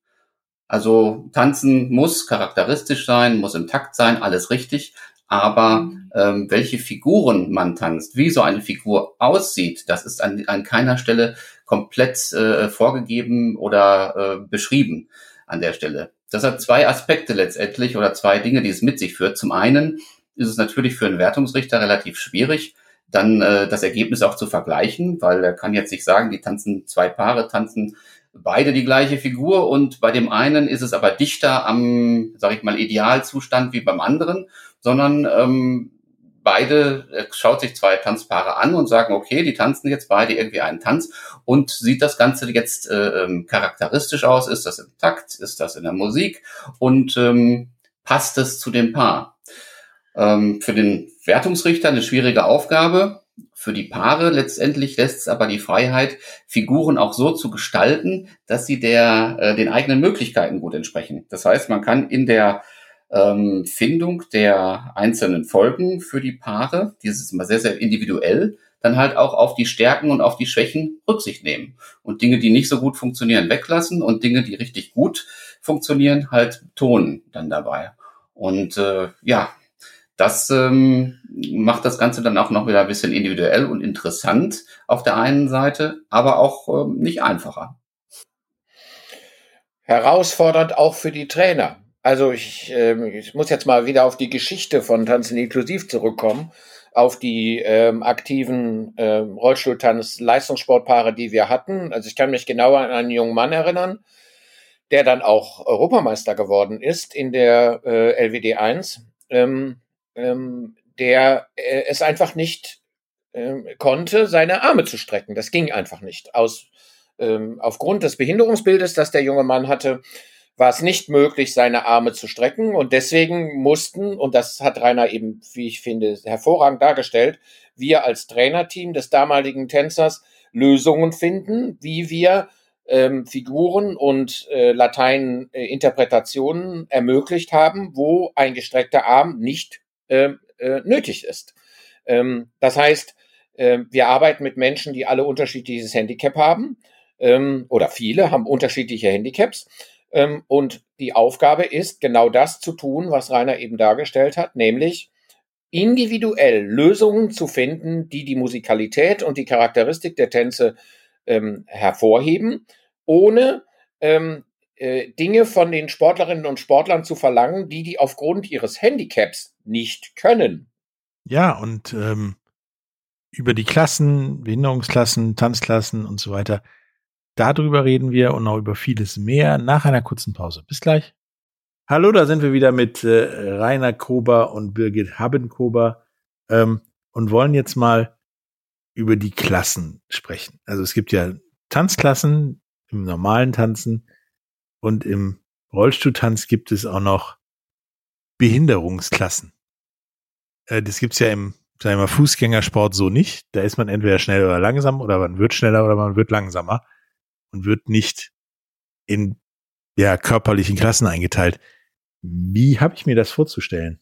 Also tanzen muss charakteristisch sein, muss im Takt sein, alles richtig. Aber ähm, welche Figuren man tanzt, wie so eine Figur aussieht, das ist an, an keiner Stelle komplett äh, vorgegeben oder äh, beschrieben an der Stelle. Das hat zwei Aspekte letztendlich oder zwei Dinge, die es mit sich führt. Zum einen ist es natürlich für einen Wertungsrichter relativ schwierig, dann äh, das Ergebnis auch zu vergleichen, weil er kann jetzt nicht sagen, die tanzen zwei Paare, tanzen beide die gleiche Figur und bei dem einen ist es aber dichter am, sag ich mal, Idealzustand wie beim anderen, sondern ähm, beide äh, schaut sich zwei Tanzpaare an und sagen, okay, die tanzen jetzt beide irgendwie einen Tanz. Und sieht das Ganze jetzt äh, ähm, charakteristisch aus, ist das im Takt, ist das in der Musik? Und ähm, passt es zu dem Paar. Ähm, für den Wertungsrichter eine schwierige Aufgabe, für die Paare letztendlich lässt es aber die Freiheit, Figuren auch so zu gestalten, dass sie der, äh, den eigenen Möglichkeiten gut entsprechen. Das heißt, man kann in der ähm, Findung der einzelnen Folgen für die Paare, die ist immer sehr, sehr individuell, dann halt auch auf die Stärken und auf die Schwächen Rücksicht nehmen und Dinge, die nicht so gut funktionieren, weglassen und Dinge, die richtig gut funktionieren, halt tonen dann dabei. Und äh, ja, das ähm, macht das Ganze dann auch noch wieder ein bisschen individuell und interessant auf der einen Seite, aber auch ähm, nicht einfacher. Herausfordernd auch für die Trainer. Also ich, äh, ich muss jetzt mal wieder auf die Geschichte von Tanzen inklusiv zurückkommen, auf die ähm, aktiven äh, Rollstuhltanz-Leistungssportpaare, die wir hatten. Also ich kann mich genauer an einen jungen Mann erinnern, der dann auch Europameister geworden ist in der äh, LWD 1. Ähm, ähm, der äh, es einfach nicht ähm, konnte, seine Arme zu strecken. Das ging einfach nicht. Aus, ähm, aufgrund des Behinderungsbildes, das der junge Mann hatte, war es nicht möglich, seine Arme zu strecken. Und deswegen mussten, und das hat Rainer eben, wie ich finde, hervorragend dargestellt, wir als Trainerteam des damaligen Tänzers Lösungen finden, wie wir ähm, Figuren und äh, Latein-Interpretationen ermöglicht haben, wo ein gestreckter Arm nicht äh, äh, nötig ist. Ähm, das heißt, äh, wir arbeiten mit Menschen, die alle unterschiedliches Handicap haben ähm, oder viele haben unterschiedliche Handicaps. Ähm, und die Aufgabe ist, genau das zu tun, was Rainer eben dargestellt hat, nämlich individuell Lösungen zu finden, die die Musikalität und die Charakteristik der Tänze ähm, hervorheben, ohne ähm, äh, Dinge von den Sportlerinnen und Sportlern zu verlangen, die die aufgrund ihres Handicaps nicht können. Ja, und ähm, über die Klassen, Behinderungsklassen, Tanzklassen und so weiter, darüber reden wir und auch über vieles mehr nach einer kurzen Pause. Bis gleich. Hallo, da sind wir wieder mit äh, Rainer Kober und Birgit Habenkober ähm, und wollen jetzt mal über die Klassen sprechen. Also es gibt ja Tanzklassen im normalen Tanzen, und im Rollstuhltanz gibt es auch noch Behinderungsklassen. Äh, das gibt's ja im sagen wir Fußgängersport so nicht. Da ist man entweder schnell oder langsam oder man wird schneller oder man wird langsamer und wird nicht in ja, körperlichen Klassen eingeteilt. Wie habe ich mir das vorzustellen?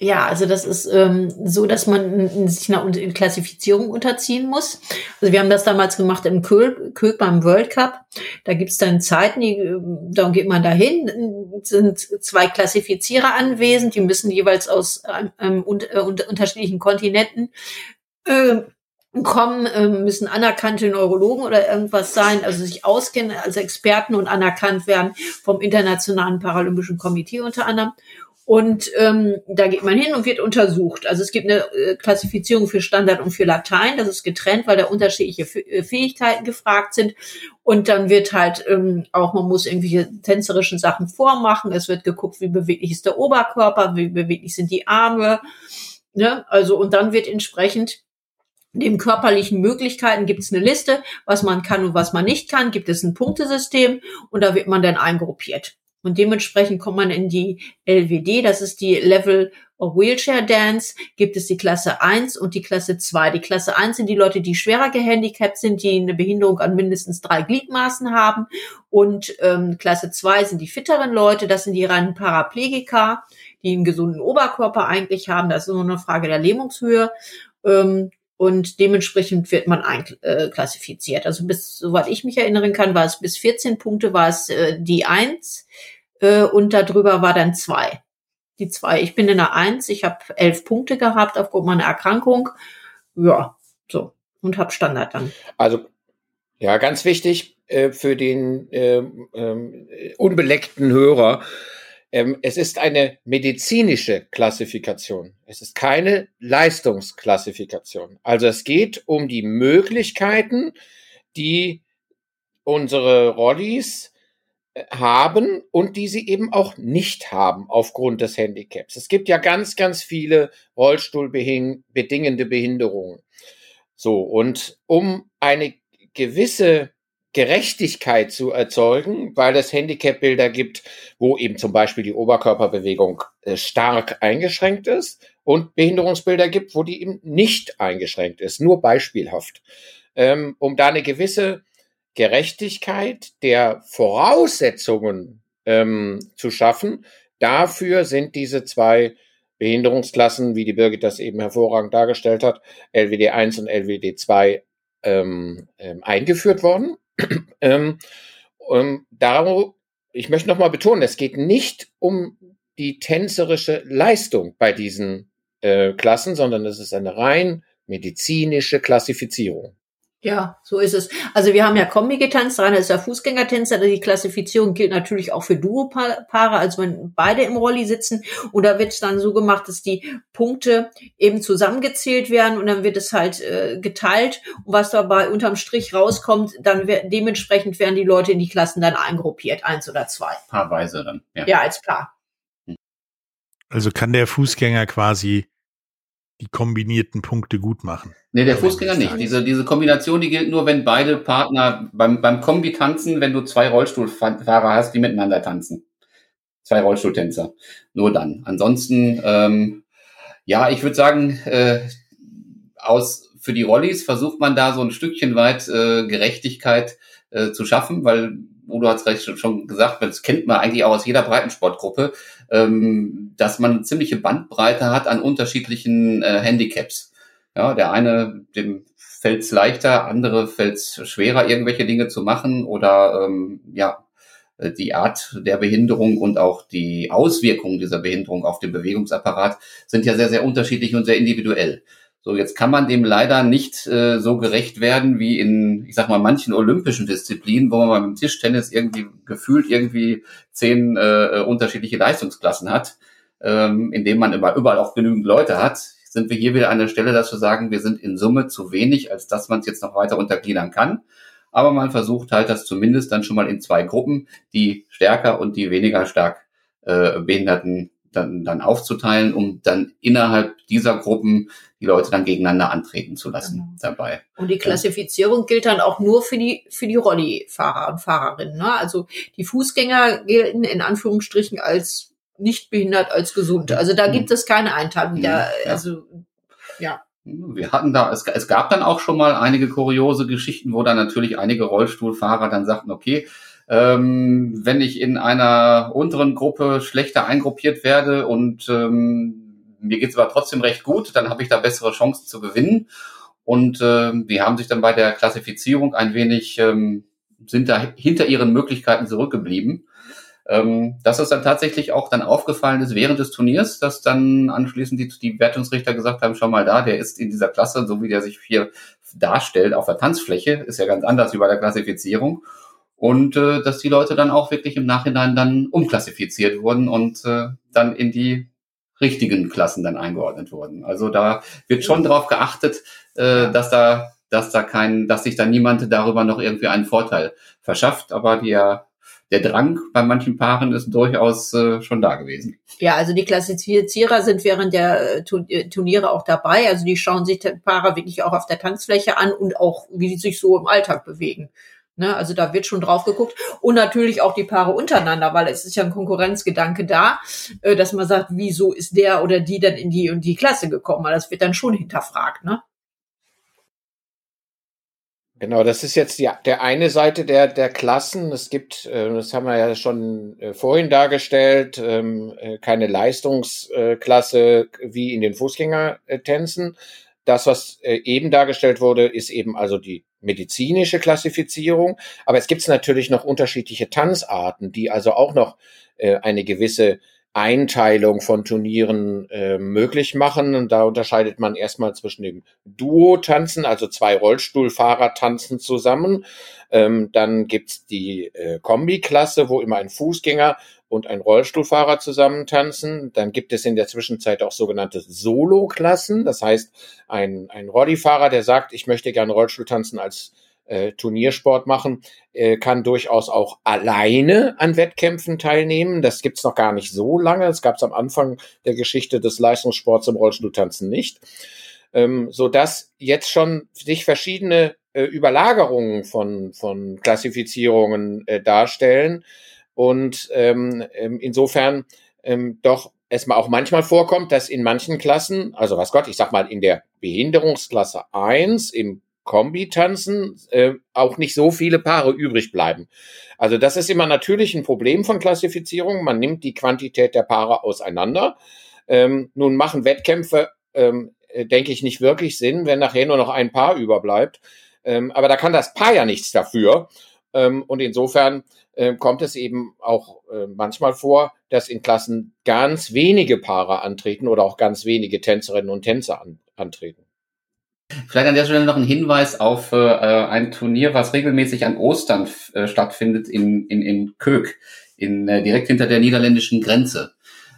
Ja, also das ist ähm, so, dass man sich einer Klassifizierung unterziehen muss. Also wir haben das damals gemacht im Köl, Köl beim World Cup. Da gibt's dann Zeiten, die, ähm, dann geht man dahin, sind zwei Klassifizierer anwesend, die müssen jeweils aus ähm, un, äh, unterschiedlichen Kontinenten äh, kommen, äh, müssen anerkannte Neurologen oder irgendwas sein, also sich auskennen als Experten und anerkannt werden vom Internationalen Paralympischen Komitee unter anderem. Und ähm, da geht man hin und wird untersucht. Also es gibt eine äh, Klassifizierung für Standard und für Latein. Das ist getrennt, weil da unterschiedliche äh, Fähigkeiten gefragt sind. Und dann wird halt ähm, auch, man muss irgendwelche tänzerischen Sachen vormachen. Es wird geguckt, wie beweglich ist der Oberkörper, wie beweglich sind die Arme. Ne? Also und dann wird entsprechend den körperlichen Möglichkeiten gibt es eine Liste, was man kann und was man nicht kann, gibt es ein Punktesystem und da wird man dann eingruppiert. Und dementsprechend kommt man in die LWD, das ist die Level of Wheelchair Dance, gibt es die Klasse 1 und die Klasse 2. Die Klasse 1 sind die Leute, die schwerer gehandicapt sind, die eine Behinderung an mindestens drei Gliedmaßen haben. Und ähm, Klasse 2 sind die fitteren Leute, das sind die reinen Paraplegiker, die einen gesunden Oberkörper eigentlich haben. Das ist nur eine Frage der Lähmungshöhe. Ähm, und dementsprechend wird man einklassifiziert. Also bis, soweit ich mich erinnern kann, war es bis 14 Punkte, war es äh, die 1 äh, und darüber war dann zwei. Die zwei. Ich bin in der Eins, ich habe elf Punkte gehabt aufgrund meiner Erkrankung. Ja, so. Und habe Standard dann. Also, ja, ganz wichtig äh, für den äh, äh, unbeleckten Hörer. Ähm, es ist eine medizinische Klassifikation. Es ist keine Leistungsklassifikation. Also es geht um die Möglichkeiten, die unsere Rollis haben und die sie eben auch nicht haben aufgrund des Handicaps. Es gibt ja ganz, ganz viele Rollstuhlbedingende Behinderungen. So, und um eine gewisse Gerechtigkeit zu erzeugen, weil es Handicap-Bilder gibt, wo eben zum Beispiel die Oberkörperbewegung äh, stark eingeschränkt ist und Behinderungsbilder gibt, wo die eben nicht eingeschränkt ist, nur beispielhaft. Ähm, um da eine gewisse Gerechtigkeit der Voraussetzungen ähm, zu schaffen. Dafür sind diese zwei Behinderungsklassen, wie die Birgit das eben hervorragend dargestellt hat, LWD 1 und LWD 2 ähm, ähm, eingeführt worden. Ähm, ähm, darum, ich möchte nochmal betonen, es geht nicht um die tänzerische Leistung bei diesen äh, Klassen, sondern es ist eine rein medizinische Klassifizierung. Ja, so ist es. Also wir haben ja Kombi getanzt, Rainer ist ja Fußgängertänzer, die Klassifizierung gilt natürlich auch für Duopaare, also wenn beide im Rolli sitzen und da wird es dann so gemacht, dass die Punkte eben zusammengezählt werden und dann wird es halt äh, geteilt und was dabei unterm Strich rauskommt, dann wird, dementsprechend werden die Leute in die Klassen dann eingruppiert, eins oder zwei. Paarweise dann, ja. Ja, als Paar. Also kann der Fußgänger quasi die kombinierten Punkte gut machen. Nee, der Fußgänger nicht. Diese, diese Kombination, die gilt nur, wenn beide Partner beim, beim Kombi tanzen, wenn du zwei Rollstuhlfahrer hast, die miteinander tanzen. Zwei Rollstuhltänzer. Nur dann. Ansonsten, ähm, ja, ich würde sagen, äh, aus für die Rollis versucht man da so ein Stückchen weit äh, Gerechtigkeit äh, zu schaffen, weil Udo hat es recht schon gesagt, das kennt man eigentlich auch aus jeder Breitensportgruppe, ähm, dass man eine ziemliche Bandbreite hat an unterschiedlichen äh, Handicaps. Ja, der eine, dem fällt es leichter, andere fällt es schwerer, irgendwelche Dinge zu machen oder ähm, ja, die Art der Behinderung und auch die Auswirkungen dieser Behinderung auf den Bewegungsapparat sind ja sehr, sehr unterschiedlich und sehr individuell. So, jetzt kann man dem leider nicht äh, so gerecht werden wie in, ich sag mal, manchen olympischen Disziplinen, wo man beim Tischtennis irgendwie gefühlt irgendwie zehn äh, unterschiedliche Leistungsklassen hat, ähm, indem man immer überall auch genügend Leute hat. Sind wir hier wieder an der Stelle, dass wir sagen, wir sind in Summe zu wenig, als dass man es jetzt noch weiter untergliedern kann. Aber man versucht halt das zumindest dann schon mal in zwei Gruppen, die stärker und die weniger stark äh, Behinderten dann, dann aufzuteilen, um dann innerhalb dieser Gruppen die Leute dann gegeneinander antreten zu lassen genau. dabei. Und die Klassifizierung gilt dann auch nur für die, für die Rolli-Fahrer und Fahrerinnen. Ne? Also die Fußgänger gelten in Anführungsstrichen als nicht behindert, als gesund. Also da gibt es keine Einteilung. Ja, also, ja. Wir hatten da, es, es gab dann auch schon mal einige kuriose Geschichten, wo dann natürlich einige Rollstuhlfahrer dann sagten, okay, ähm, wenn ich in einer unteren Gruppe schlechter eingruppiert werde und ähm, mir geht's aber trotzdem recht gut, dann habe ich da bessere Chancen zu gewinnen. Und äh, die haben sich dann bei der Klassifizierung ein wenig, ähm, sind da hinter ihren Möglichkeiten zurückgeblieben. Ähm, dass es dann tatsächlich auch dann aufgefallen ist während des Turniers, dass dann anschließend die, die Wertungsrichter gesagt haben, schau mal da, der ist in dieser Klasse, so wie der sich hier darstellt auf der Tanzfläche, ist ja ganz anders wie bei der Klassifizierung und äh, dass die Leute dann auch wirklich im Nachhinein dann umklassifiziert wurden und äh, dann in die richtigen Klassen dann eingeordnet wurden. Also da wird schon darauf geachtet, äh, dass da dass da kein, dass sich da niemand darüber noch irgendwie einen Vorteil verschafft, aber der der Drang bei manchen Paaren ist durchaus äh, schon da gewesen. Ja, also die Klassifizierer sind während der äh, äh, Turniere auch dabei. Also die schauen sich die Paare wirklich auch auf der Tanzfläche an und auch, wie sie sich so im Alltag bewegen. Ne, also da wird schon drauf geguckt. Und natürlich auch die Paare untereinander, weil es ist ja ein Konkurrenzgedanke da, äh, dass man sagt, wieso ist der oder die dann in die und die Klasse gekommen? Weil das wird dann schon hinterfragt, ne? Genau, das ist jetzt die, der eine Seite der, der Klassen. Es gibt, äh, das haben wir ja schon äh, vorhin dargestellt, ähm, keine Leistungsklasse wie in den Fußgängertänzen. Das, was eben dargestellt wurde, ist eben also die medizinische Klassifizierung, aber es gibt natürlich noch unterschiedliche Tanzarten, die also auch noch äh, eine gewisse Einteilung von Turnieren äh, möglich machen. Und da unterscheidet man erstmal zwischen dem Duo-Tanzen, also zwei Rollstuhlfahrer tanzen zusammen. Ähm, dann gibt's die äh, Kombi-Klasse, wo immer ein Fußgänger und ein Rollstuhlfahrer zusammen tanzen. Dann gibt es in der Zwischenzeit auch sogenannte Solo-Klassen. Das heißt, ein, ein Rollifahrer, der sagt, ich möchte gerne Rollstuhltanzen als äh, Turniersport machen, äh, kann durchaus auch alleine an Wettkämpfen teilnehmen. Das gibt's noch gar nicht so lange. Das gab's am Anfang der Geschichte des Leistungssports im Rollstuhltanzen nicht. Ähm, so dass jetzt schon sich verschiedene äh, Überlagerungen von, von Klassifizierungen äh, darstellen und ähm, ähm, insofern ähm, doch es auch manchmal vorkommt, dass in manchen Klassen, also was Gott, ich sag mal in der Behinderungsklasse 1 im Kombitanzen äh, auch nicht so viele Paare übrig bleiben. Also das ist immer natürlich ein Problem von Klassifizierung. Man nimmt die Quantität der Paare auseinander. Ähm, nun machen Wettkämpfe, ähm, äh, denke ich, nicht wirklich Sinn, wenn nachher nur noch ein Paar überbleibt. Ähm, aber da kann das Paar ja nichts dafür. Ähm, und insofern äh, kommt es eben auch äh, manchmal vor, dass in Klassen ganz wenige Paare antreten oder auch ganz wenige Tänzerinnen und Tänzer an, antreten. Vielleicht an der Stelle noch ein Hinweis auf äh, ein Turnier, was regelmäßig an Ostern äh, stattfindet in, in, in Köök, in, äh, direkt hinter der niederländischen Grenze.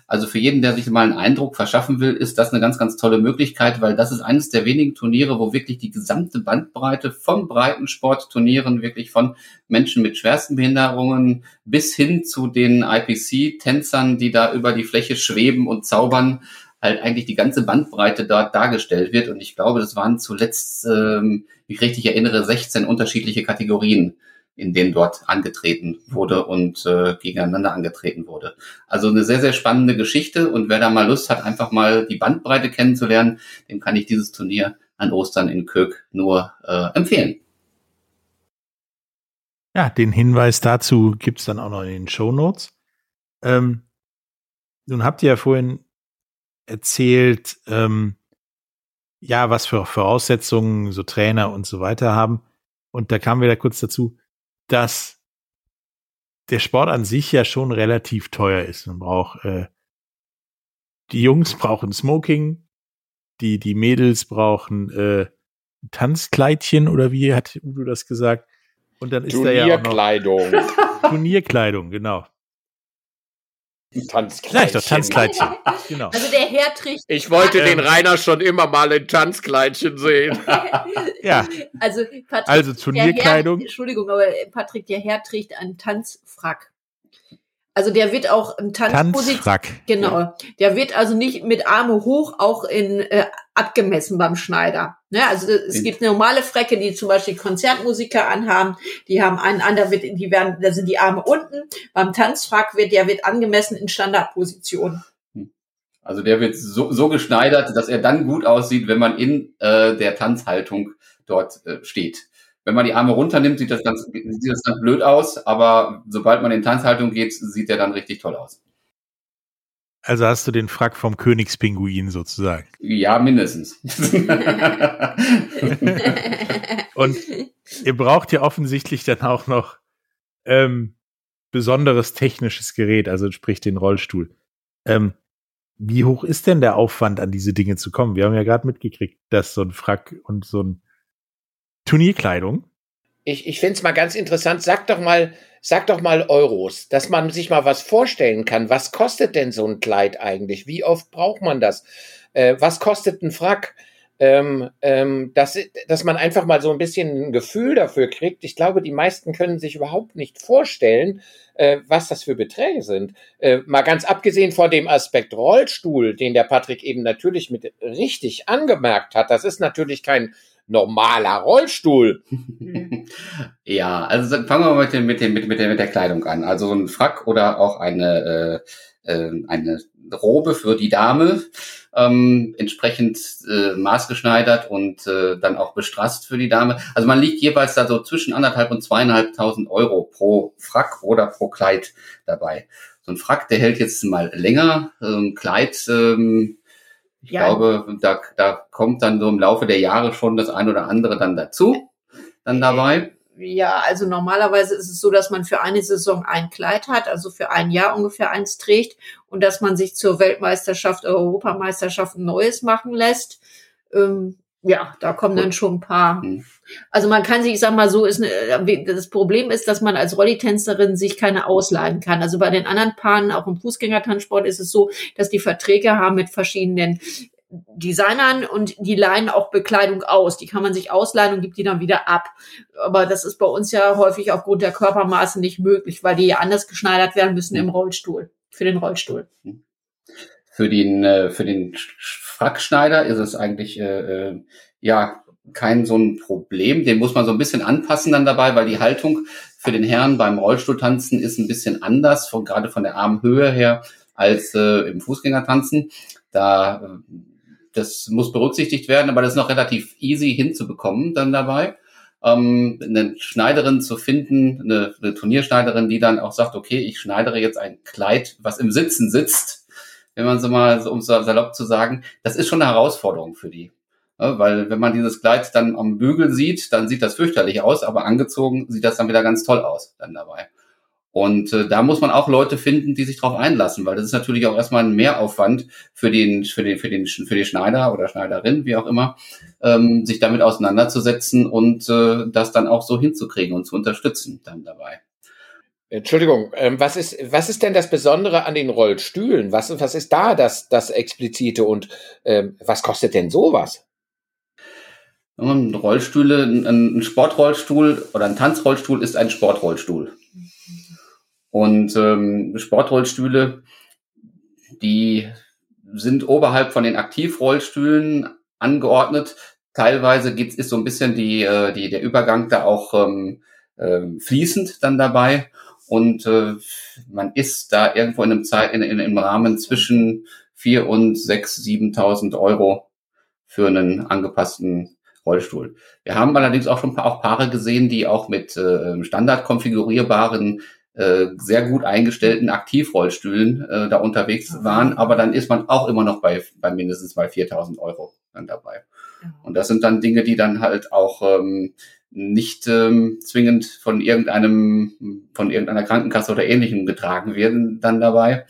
Also für jeden, der sich mal einen Eindruck verschaffen will, ist das eine ganz, ganz tolle Möglichkeit, weil das ist eines der wenigen Turniere, wo wirklich die gesamte Bandbreite von Breitensportturnieren, wirklich von Menschen mit schwersten Behinderungen bis hin zu den IPC-Tänzern, die da über die Fläche schweben und zaubern, halt eigentlich die ganze Bandbreite dort dargestellt wird. Und ich glaube, das waren zuletzt, ähm, ich richtig erinnere, 16 unterschiedliche Kategorien in denen dort angetreten wurde und äh, gegeneinander angetreten wurde. Also eine sehr, sehr spannende Geschichte und wer da mal Lust hat, einfach mal die Bandbreite kennenzulernen, dem kann ich dieses Turnier an Ostern in Kök nur äh, empfehlen. Ja, den Hinweis dazu gibt's dann auch noch in den Show Notes. Ähm, nun habt ihr ja vorhin erzählt, ähm, ja, was für Voraussetzungen so Trainer und so weiter haben. Und da kamen wir da kurz dazu, dass der Sport an sich ja schon relativ teuer ist. Man braucht äh, die Jungs brauchen Smoking, die die Mädels brauchen äh, Tanzkleidchen oder wie hat Udo das gesagt? Und dann ist da ja auch noch Turnierkleidung, [LAUGHS] genau. Tanzkleidchen. Vielleicht doch Tanzkleidchen. [LAUGHS] genau. Also der Herr trägt. Ich wollte ähm, den Rainer schon immer mal in Tanzkleidchen sehen. [LAUGHS] ja. Also, Patrick, also Turnierkleidung. Herr, Entschuldigung, aber Patrick, der Herr trägt einen Tanzfrack. Also der wird auch im Tanzposition. Genau. Ja. Der wird also nicht mit Arme hoch auch in äh, abgemessen beim Schneider. Ne? Also es gibt normale Frecke, die zum Beispiel Konzertmusiker anhaben. Die haben einen an, da wird, die werden, da sind die Arme unten. Beim Tanzfrack wird, der wird angemessen in Standardposition. Hm. Also der wird so, so geschneidert, dass er dann gut aussieht, wenn man in äh, der Tanzhaltung dort äh, steht. Wenn man die Arme runternimmt, sieht das ganz, sieht das ganz blöd aus, aber sobald man in Tanzhaltung geht, sieht der dann richtig toll aus. Also hast du den Frack vom Königspinguin sozusagen. Ja, mindestens. [LAUGHS] Und ihr braucht ja offensichtlich dann auch noch ähm, besonderes technisches Gerät, also sprich den Rollstuhl. Ähm, wie hoch ist denn der Aufwand, an diese Dinge zu kommen? Wir haben ja gerade mitgekriegt, dass so ein Frack und so ein Turnierkleidung. Ich, ich finde es mal ganz interessant. Sag doch mal, sag doch mal Euros, dass man sich mal was vorstellen kann. Was kostet denn so ein Kleid eigentlich? Wie oft braucht man das? Äh, was kostet ein Frack? Ähm, ähm, dass, dass man einfach mal so ein bisschen ein Gefühl dafür kriegt. Ich glaube, die meisten können sich überhaupt nicht vorstellen, äh, was das für Beträge sind. Äh, mal ganz abgesehen von dem Aspekt Rollstuhl, den der Patrick eben natürlich mit richtig angemerkt hat. Das ist natürlich kein normaler Rollstuhl. [LAUGHS] ja, also fangen wir mal mit, dem, mit, dem, mit, mit, der, mit der Kleidung an. Also ein Frack oder auch eine, äh, äh, eine Robe für die Dame, ähm, entsprechend äh, maßgeschneidert und äh, dann auch bestrasst für die Dame. Also man liegt jeweils da so zwischen anderthalb und zweieinhalbtausend Euro pro Frack oder pro Kleid dabei. So ein Frack, der hält jetzt mal länger. So ein Kleid ähm, ich ja. glaube, da, da kommt dann so im Laufe der Jahre schon das ein oder andere dann dazu, dann dabei. Ja, also normalerweise ist es so, dass man für eine Saison ein Kleid hat, also für ein Jahr ungefähr eins trägt und dass man sich zur Weltmeisterschaft, Europameisterschaft ein neues machen lässt. Ähm, ja, da kommen dann schon ein paar. Mhm. Also man kann sich, ich sag mal so, ist eine, das Problem ist, dass man als Rollitänzerin sich keine ausleihen kann. Also bei den anderen Paaren, auch im Fußgängertanzsport, ist es so, dass die Verträge haben mit verschiedenen Designern und die leihen auch Bekleidung aus. Die kann man sich ausleihen und gibt die dann wieder ab. Aber das ist bei uns ja häufig aufgrund der Körpermaße nicht möglich, weil die ja anders geschneidert werden müssen im Rollstuhl, für den Rollstuhl. Für den, äh, für den Frackschneider ist es eigentlich, äh, äh, ja, kein so ein Problem. Den muss man so ein bisschen anpassen dann dabei, weil die Haltung für den Herrn beim Rollstuhltanzen ist ein bisschen anders, von, gerade von der Armhöhe her, als äh, im Fußgängertanzen. Da äh, das muss berücksichtigt werden, aber das ist noch relativ easy hinzubekommen dann dabei. Ähm, eine Schneiderin zu finden, eine, eine Turnierschneiderin, die dann auch sagt, okay, ich schneidere jetzt ein Kleid, was im Sitzen sitzt, wenn man so mal, so, um so salopp zu sagen, das ist schon eine Herausforderung für die. Ja, weil wenn man dieses Kleid dann am Bügel sieht, dann sieht das fürchterlich aus, aber angezogen sieht das dann wieder ganz toll aus dann dabei. Und äh, da muss man auch Leute finden, die sich darauf einlassen, weil das ist natürlich auch erstmal ein Mehraufwand für den, für den, für den, für die Schneider oder Schneiderin, wie auch immer, ähm, sich damit auseinanderzusetzen und äh, das dann auch so hinzukriegen und zu unterstützen dann dabei. Entschuldigung, ähm, was ist, was ist denn das Besondere an den Rollstühlen? Was, was ist da das, das Explizite und ähm, was kostet denn sowas? Rollstühle, ein, Sportrollstuhl oder ein Tanzrollstuhl ist ein Sportrollstuhl. Und ähm, Sportrollstühle, die sind oberhalb von den Aktivrollstühlen angeordnet. Teilweise geht's, ist so ein bisschen die, äh, die, der Übergang da auch ähm, äh, fließend dann dabei. Und äh, man ist da irgendwo in einem Zeit, in, in, im Rahmen zwischen vier und sechs, siebentausend Euro für einen angepassten Rollstuhl. Wir haben allerdings auch schon auch Paare gesehen, die auch mit äh, standard konfigurierbaren äh, sehr gut eingestellten Aktivrollstühlen äh, da unterwegs waren, aber dann ist man auch immer noch bei, bei mindestens bei 4000 Euro dann dabei. Und das sind dann Dinge, die dann halt auch ähm, nicht ähm, zwingend von irgendeinem, von irgendeiner Krankenkasse oder ähnlichem getragen werden dann dabei,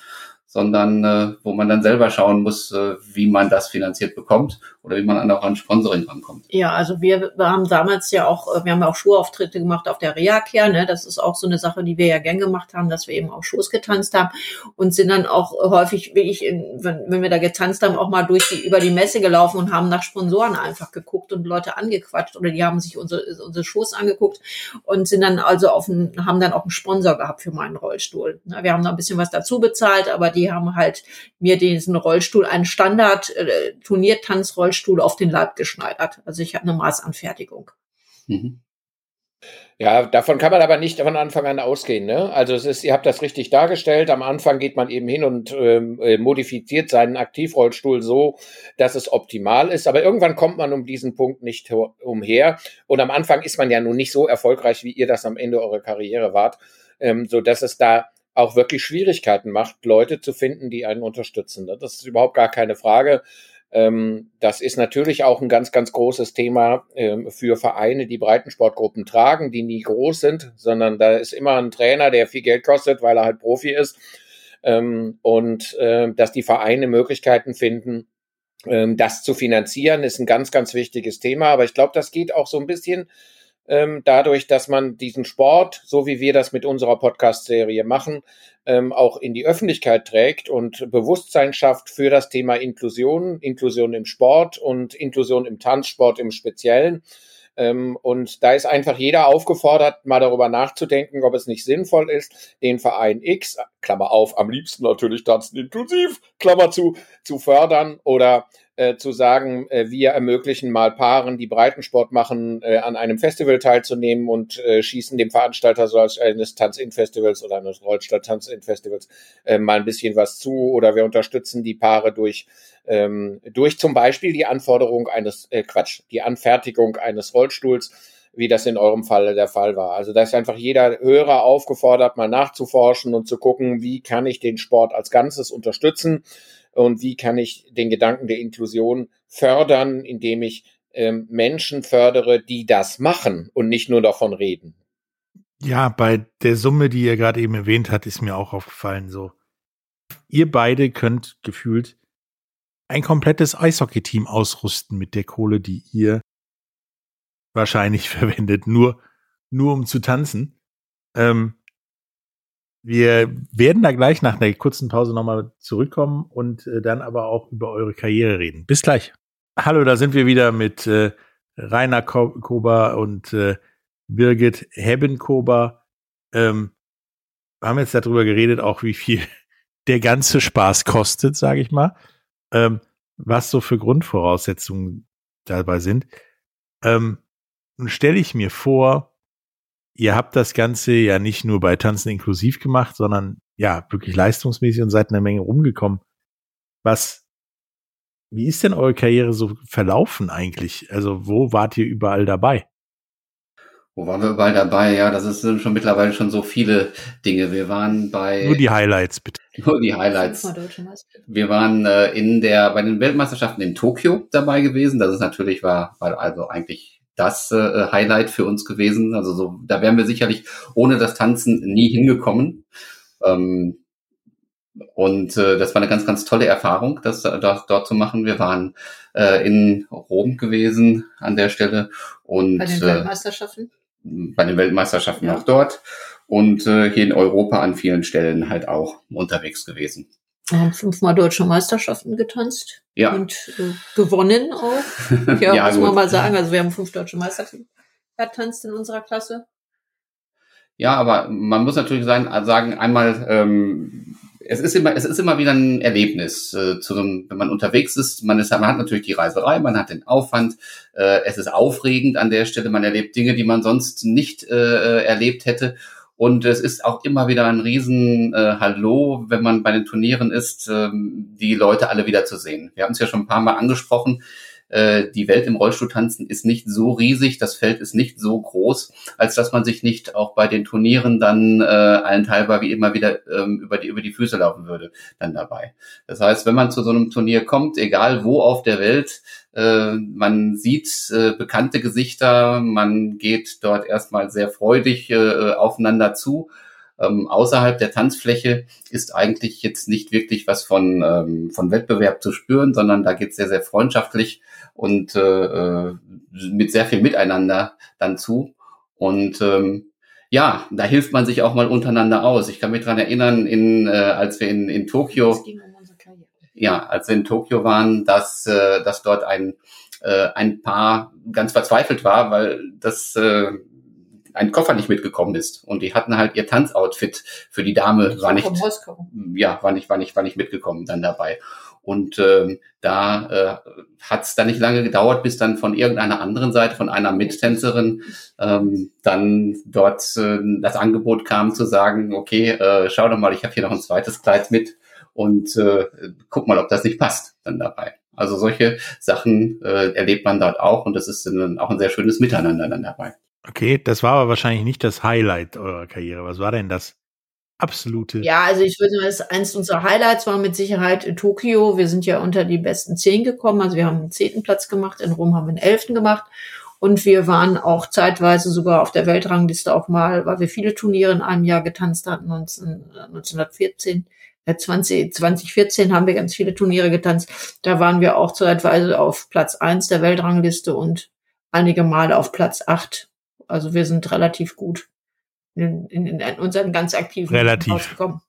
sondern äh, wo man dann selber schauen muss, äh, wie man das finanziert bekommt oder wie man dann auch an Sponsoring rankommt. Ja, also wir, wir haben damals ja auch, äh, wir haben auch Schuhauftritte gemacht auf der Reha-Care, ne? das ist auch so eine Sache, die wir ja gern gemacht haben, dass wir eben auf Shows getanzt haben und sind dann auch häufig, wie ich, in, wenn, wenn wir da getanzt haben, auch mal durch die, über die Messe gelaufen und haben nach Sponsoren einfach geguckt und Leute angequatscht oder die haben sich unsere, unsere Shows angeguckt und sind dann also auf ein, haben dann auch einen Sponsor gehabt für meinen Rollstuhl. Wir haben da ein bisschen was dazu bezahlt, aber die haben halt mir diesen Rollstuhl, einen Standard äh, Turniertanzrollstuhl auf den Leib geschneidert. Also ich habe eine Maßanfertigung. Mhm. Ja, davon kann man aber nicht von Anfang an ausgehen. Ne? Also es ist, ihr habt das richtig dargestellt. Am Anfang geht man eben hin und ähm, äh, modifiziert seinen Aktivrollstuhl so, dass es optimal ist. Aber irgendwann kommt man um diesen Punkt nicht umher. Und am Anfang ist man ja nun nicht so erfolgreich, wie ihr das am Ende eurer Karriere wart, ähm, so dass es da auch wirklich Schwierigkeiten macht, Leute zu finden, die einen unterstützen. Das ist überhaupt gar keine Frage. Ähm, das ist natürlich auch ein ganz, ganz großes Thema ähm, für Vereine, die Breitensportgruppen tragen, die nie groß sind, sondern da ist immer ein Trainer, der viel Geld kostet, weil er halt Profi ist. Ähm, und dass die Vereine Möglichkeiten finden, das zu finanzieren, ist ein ganz, ganz wichtiges Thema. Aber ich glaube, das geht auch so ein bisschen ähm, dadurch, dass man diesen Sport, so wie wir das mit unserer Podcast-Serie machen, ähm, auch in die Öffentlichkeit trägt und Bewusstsein schafft für das Thema Inklusion, Inklusion im Sport und Inklusion im Tanzsport im Speziellen. Ähm, und da ist einfach jeder aufgefordert, mal darüber nachzudenken, ob es nicht sinnvoll ist, den Verein X, Klammer auf, am liebsten natürlich Tanzen inklusiv, Klammer zu, zu fördern oder äh, zu sagen, äh, wir ermöglichen mal Paaren, die Breitensport machen, äh, an einem Festival teilzunehmen und äh, schießen dem Veranstalter so als eines Tanz-In-Festivals oder eines Rollstadt-Tanz-In-Festivals äh, mal ein bisschen was zu oder wir unterstützen die Paare durch ähm, durch zum Beispiel die Anforderung eines äh, Quatsch, die Anfertigung eines Rollstuhls wie das in eurem Fall der Fall war. Also da ist einfach jeder Hörer aufgefordert, mal nachzuforschen und zu gucken, wie kann ich den Sport als Ganzes unterstützen und wie kann ich den Gedanken der Inklusion fördern, indem ich ähm, Menschen fördere, die das machen und nicht nur davon reden. Ja, bei der Summe, die ihr gerade eben erwähnt habt, ist mir auch aufgefallen so. Ihr beide könnt gefühlt ein komplettes Eishockey-Team ausrüsten mit der Kohle, die ihr wahrscheinlich [LAUGHS] verwendet, nur, nur um zu tanzen. Ähm, wir werden da gleich nach einer kurzen Pause nochmal zurückkommen und äh, dann aber auch über eure Karriere reden. Bis gleich. Hallo, da sind wir wieder mit äh, Rainer Kober und äh, Birgit Hebbenkober. Ähm, wir haben jetzt darüber geredet, auch wie viel [LAUGHS] der ganze Spaß kostet, sage ich mal. Ähm, was so für Grundvoraussetzungen dabei sind. Ähm, nun stelle ich mir vor, ihr habt das Ganze ja nicht nur bei Tanzen inklusiv gemacht, sondern ja, wirklich leistungsmäßig und seid eine Menge rumgekommen. Was Wie ist denn eure Karriere so verlaufen eigentlich? Also wo wart ihr überall dabei? Wo waren wir überall dabei? Ja, das sind schon mittlerweile schon so viele Dinge. Wir waren bei. Nur die Highlights, bitte. [LAUGHS] Nur die Highlights. Wir waren äh, in der, bei den Weltmeisterschaften in Tokio dabei gewesen. Das ist natürlich war, war also eigentlich das äh, Highlight für uns gewesen. Also so, da wären wir sicherlich ohne das Tanzen nie hingekommen. Ähm, und äh, das war eine ganz, ganz tolle Erfahrung, das, das dort zu machen. Wir waren äh, in Rom gewesen an der Stelle und bei den äh, Weltmeisterschaften bei den Weltmeisterschaften ja. auch dort und äh, hier in Europa an vielen Stellen halt auch unterwegs gewesen. Wir haben fünfmal deutsche Meisterschaften getanzt ja. und äh, gewonnen auch. [LAUGHS] Ja, ja muss man mal sagen. Also wir haben fünf deutsche Meisterschaften getanzt in unserer Klasse. Ja, aber man muss natürlich sagen, sagen einmal ähm, es ist immer, es ist immer wieder ein Erlebnis, äh, zu einem, wenn man unterwegs ist. Man ist, man hat natürlich die Reiserei, man hat den Aufwand. Äh, es ist aufregend an der Stelle. Man erlebt Dinge, die man sonst nicht äh, erlebt hätte. Und es ist auch immer wieder ein riesen äh, Hallo, wenn man bei den Turnieren ist, ähm, die Leute alle wieder zu sehen. Wir haben es ja schon ein paar Mal angesprochen. Äh, die Welt im Rollstuhltanzen ist nicht so riesig, das Feld ist nicht so groß, als dass man sich nicht auch bei den Turnieren dann äh, allenthalber wie immer wieder ähm, über, die, über die Füße laufen würde, dann dabei. Das heißt, wenn man zu so einem Turnier kommt, egal wo auf der Welt, äh, man sieht äh, bekannte Gesichter, man geht dort erstmal sehr freudig äh, aufeinander zu ähm, außerhalb der Tanzfläche ist eigentlich jetzt nicht wirklich was von, ähm, von Wettbewerb zu spüren, sondern da geht es sehr, sehr freundschaftlich und äh, äh, mit sehr viel Miteinander dann zu. Und ähm, ja, da hilft man sich auch mal untereinander aus. Ich kann mich dran erinnern, in, äh, als wir in, in Tokio, ja, als wir in Tokio waren, dass, äh, dass dort ein, äh, ein Paar ganz verzweifelt war, weil das äh, ein Koffer nicht mitgekommen ist. Und die hatten halt ihr Tanzoutfit für die Dame, war nicht, ja, war nicht, war nicht, war nicht mitgekommen dann dabei. Und ähm, da äh, hat es dann nicht lange gedauert, bis dann von irgendeiner anderen Seite, von einer Mittänzerin, ähm, dann dort äh, das Angebot kam zu sagen, okay, äh, schau doch mal, ich habe hier noch ein zweites Kleid mit und äh, guck mal, ob das nicht passt dann dabei. Also solche Sachen äh, erlebt man dort auch und das ist dann auch ein sehr schönes Miteinander dann dabei. Okay, das war aber wahrscheinlich nicht das Highlight eurer Karriere. Was war denn das absolute? Ja, also ich würde sagen, eins unserer Highlights war mit Sicherheit in Tokio. Wir sind ja unter die besten zehn gekommen. Also wir haben einen zehnten Platz gemacht. In Rom haben wir einen elften gemacht. Und wir waren auch zeitweise sogar auf der Weltrangliste auch mal, weil wir viele Turniere in einem Jahr getanzt hatten, 19, 1914. 20, 2014 haben wir ganz viele Turniere getanzt. Da waren wir auch zeitweise auf Platz eins der Weltrangliste und einige Male auf Platz acht also wir sind relativ gut in, in, in unseren ganz aktiven relativ. rausgekommen.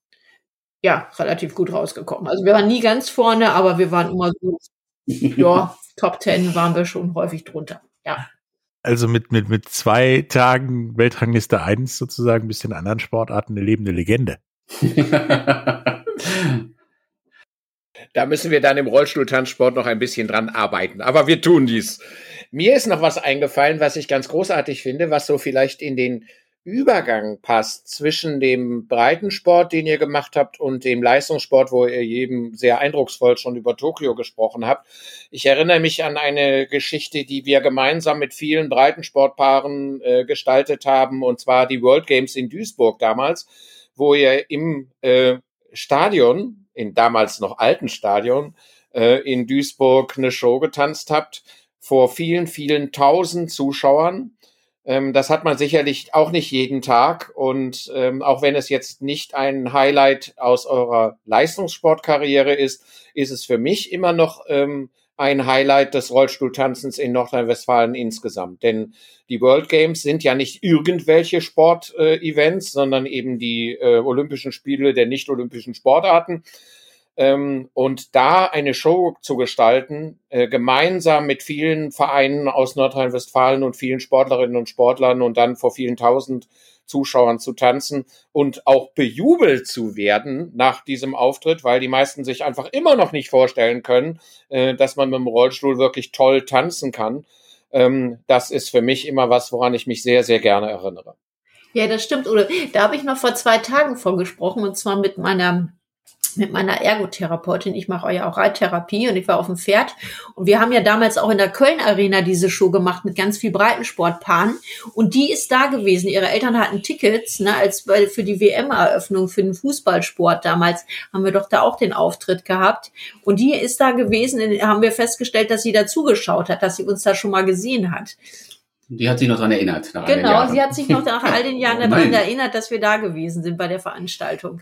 Ja, relativ gut rausgekommen. Also wir waren nie ganz vorne, aber wir waren immer so, [LAUGHS] ja, Top Ten waren wir schon häufig drunter. Ja. Also mit, mit, mit zwei Tagen Weltrangliste 1 sozusagen bis in anderen Sportarten eine lebende Legende. [LAUGHS] da müssen wir dann im Rollstuhltanzsport noch ein bisschen dran arbeiten. Aber wir tun dies. Mir ist noch was eingefallen, was ich ganz großartig finde, was so vielleicht in den Übergang passt zwischen dem Breitensport, den ihr gemacht habt, und dem Leistungssport, wo ihr jedem sehr eindrucksvoll schon über Tokio gesprochen habt. Ich erinnere mich an eine Geschichte, die wir gemeinsam mit vielen Breitensportpaaren äh, gestaltet haben, und zwar die World Games in Duisburg damals, wo ihr im äh, Stadion, in damals noch alten Stadion, äh, in Duisburg eine Show getanzt habt vor vielen, vielen tausend Zuschauern. Ähm, das hat man sicherlich auch nicht jeden Tag. Und ähm, auch wenn es jetzt nicht ein Highlight aus eurer Leistungssportkarriere ist, ist es für mich immer noch ähm, ein Highlight des Rollstuhltanzens in Nordrhein-Westfalen insgesamt. Denn die World Games sind ja nicht irgendwelche Sportevents, äh, sondern eben die äh, Olympischen Spiele der nicht-olympischen Sportarten. Ähm, und da eine Show zu gestalten, äh, gemeinsam mit vielen Vereinen aus Nordrhein-Westfalen und vielen Sportlerinnen und Sportlern und dann vor vielen tausend Zuschauern zu tanzen und auch bejubelt zu werden nach diesem Auftritt, weil die meisten sich einfach immer noch nicht vorstellen können, äh, dass man mit dem Rollstuhl wirklich toll tanzen kann. Ähm, das ist für mich immer was, woran ich mich sehr, sehr gerne erinnere. Ja, das stimmt, Oder Da habe ich noch vor zwei Tagen vorgesprochen und zwar mit meiner mit meiner Ergotherapeutin. Ich mache ja auch Reittherapie und ich war auf dem Pferd. Und wir haben ja damals auch in der Köln Arena diese Show gemacht mit ganz viel Breitensportpaaren. Und die ist da gewesen. Ihre Eltern hatten Tickets, ne, als für die WM-Eröffnung für den Fußballsport damals haben wir doch da auch den Auftritt gehabt. Und die ist da gewesen, haben wir festgestellt, dass sie da zugeschaut hat, dass sie uns da schon mal gesehen hat. Die hat sich noch daran erinnert. genau, sie hat sich noch nach all den Jahren [LAUGHS] daran erinnert, dass wir da gewesen sind bei der Veranstaltung.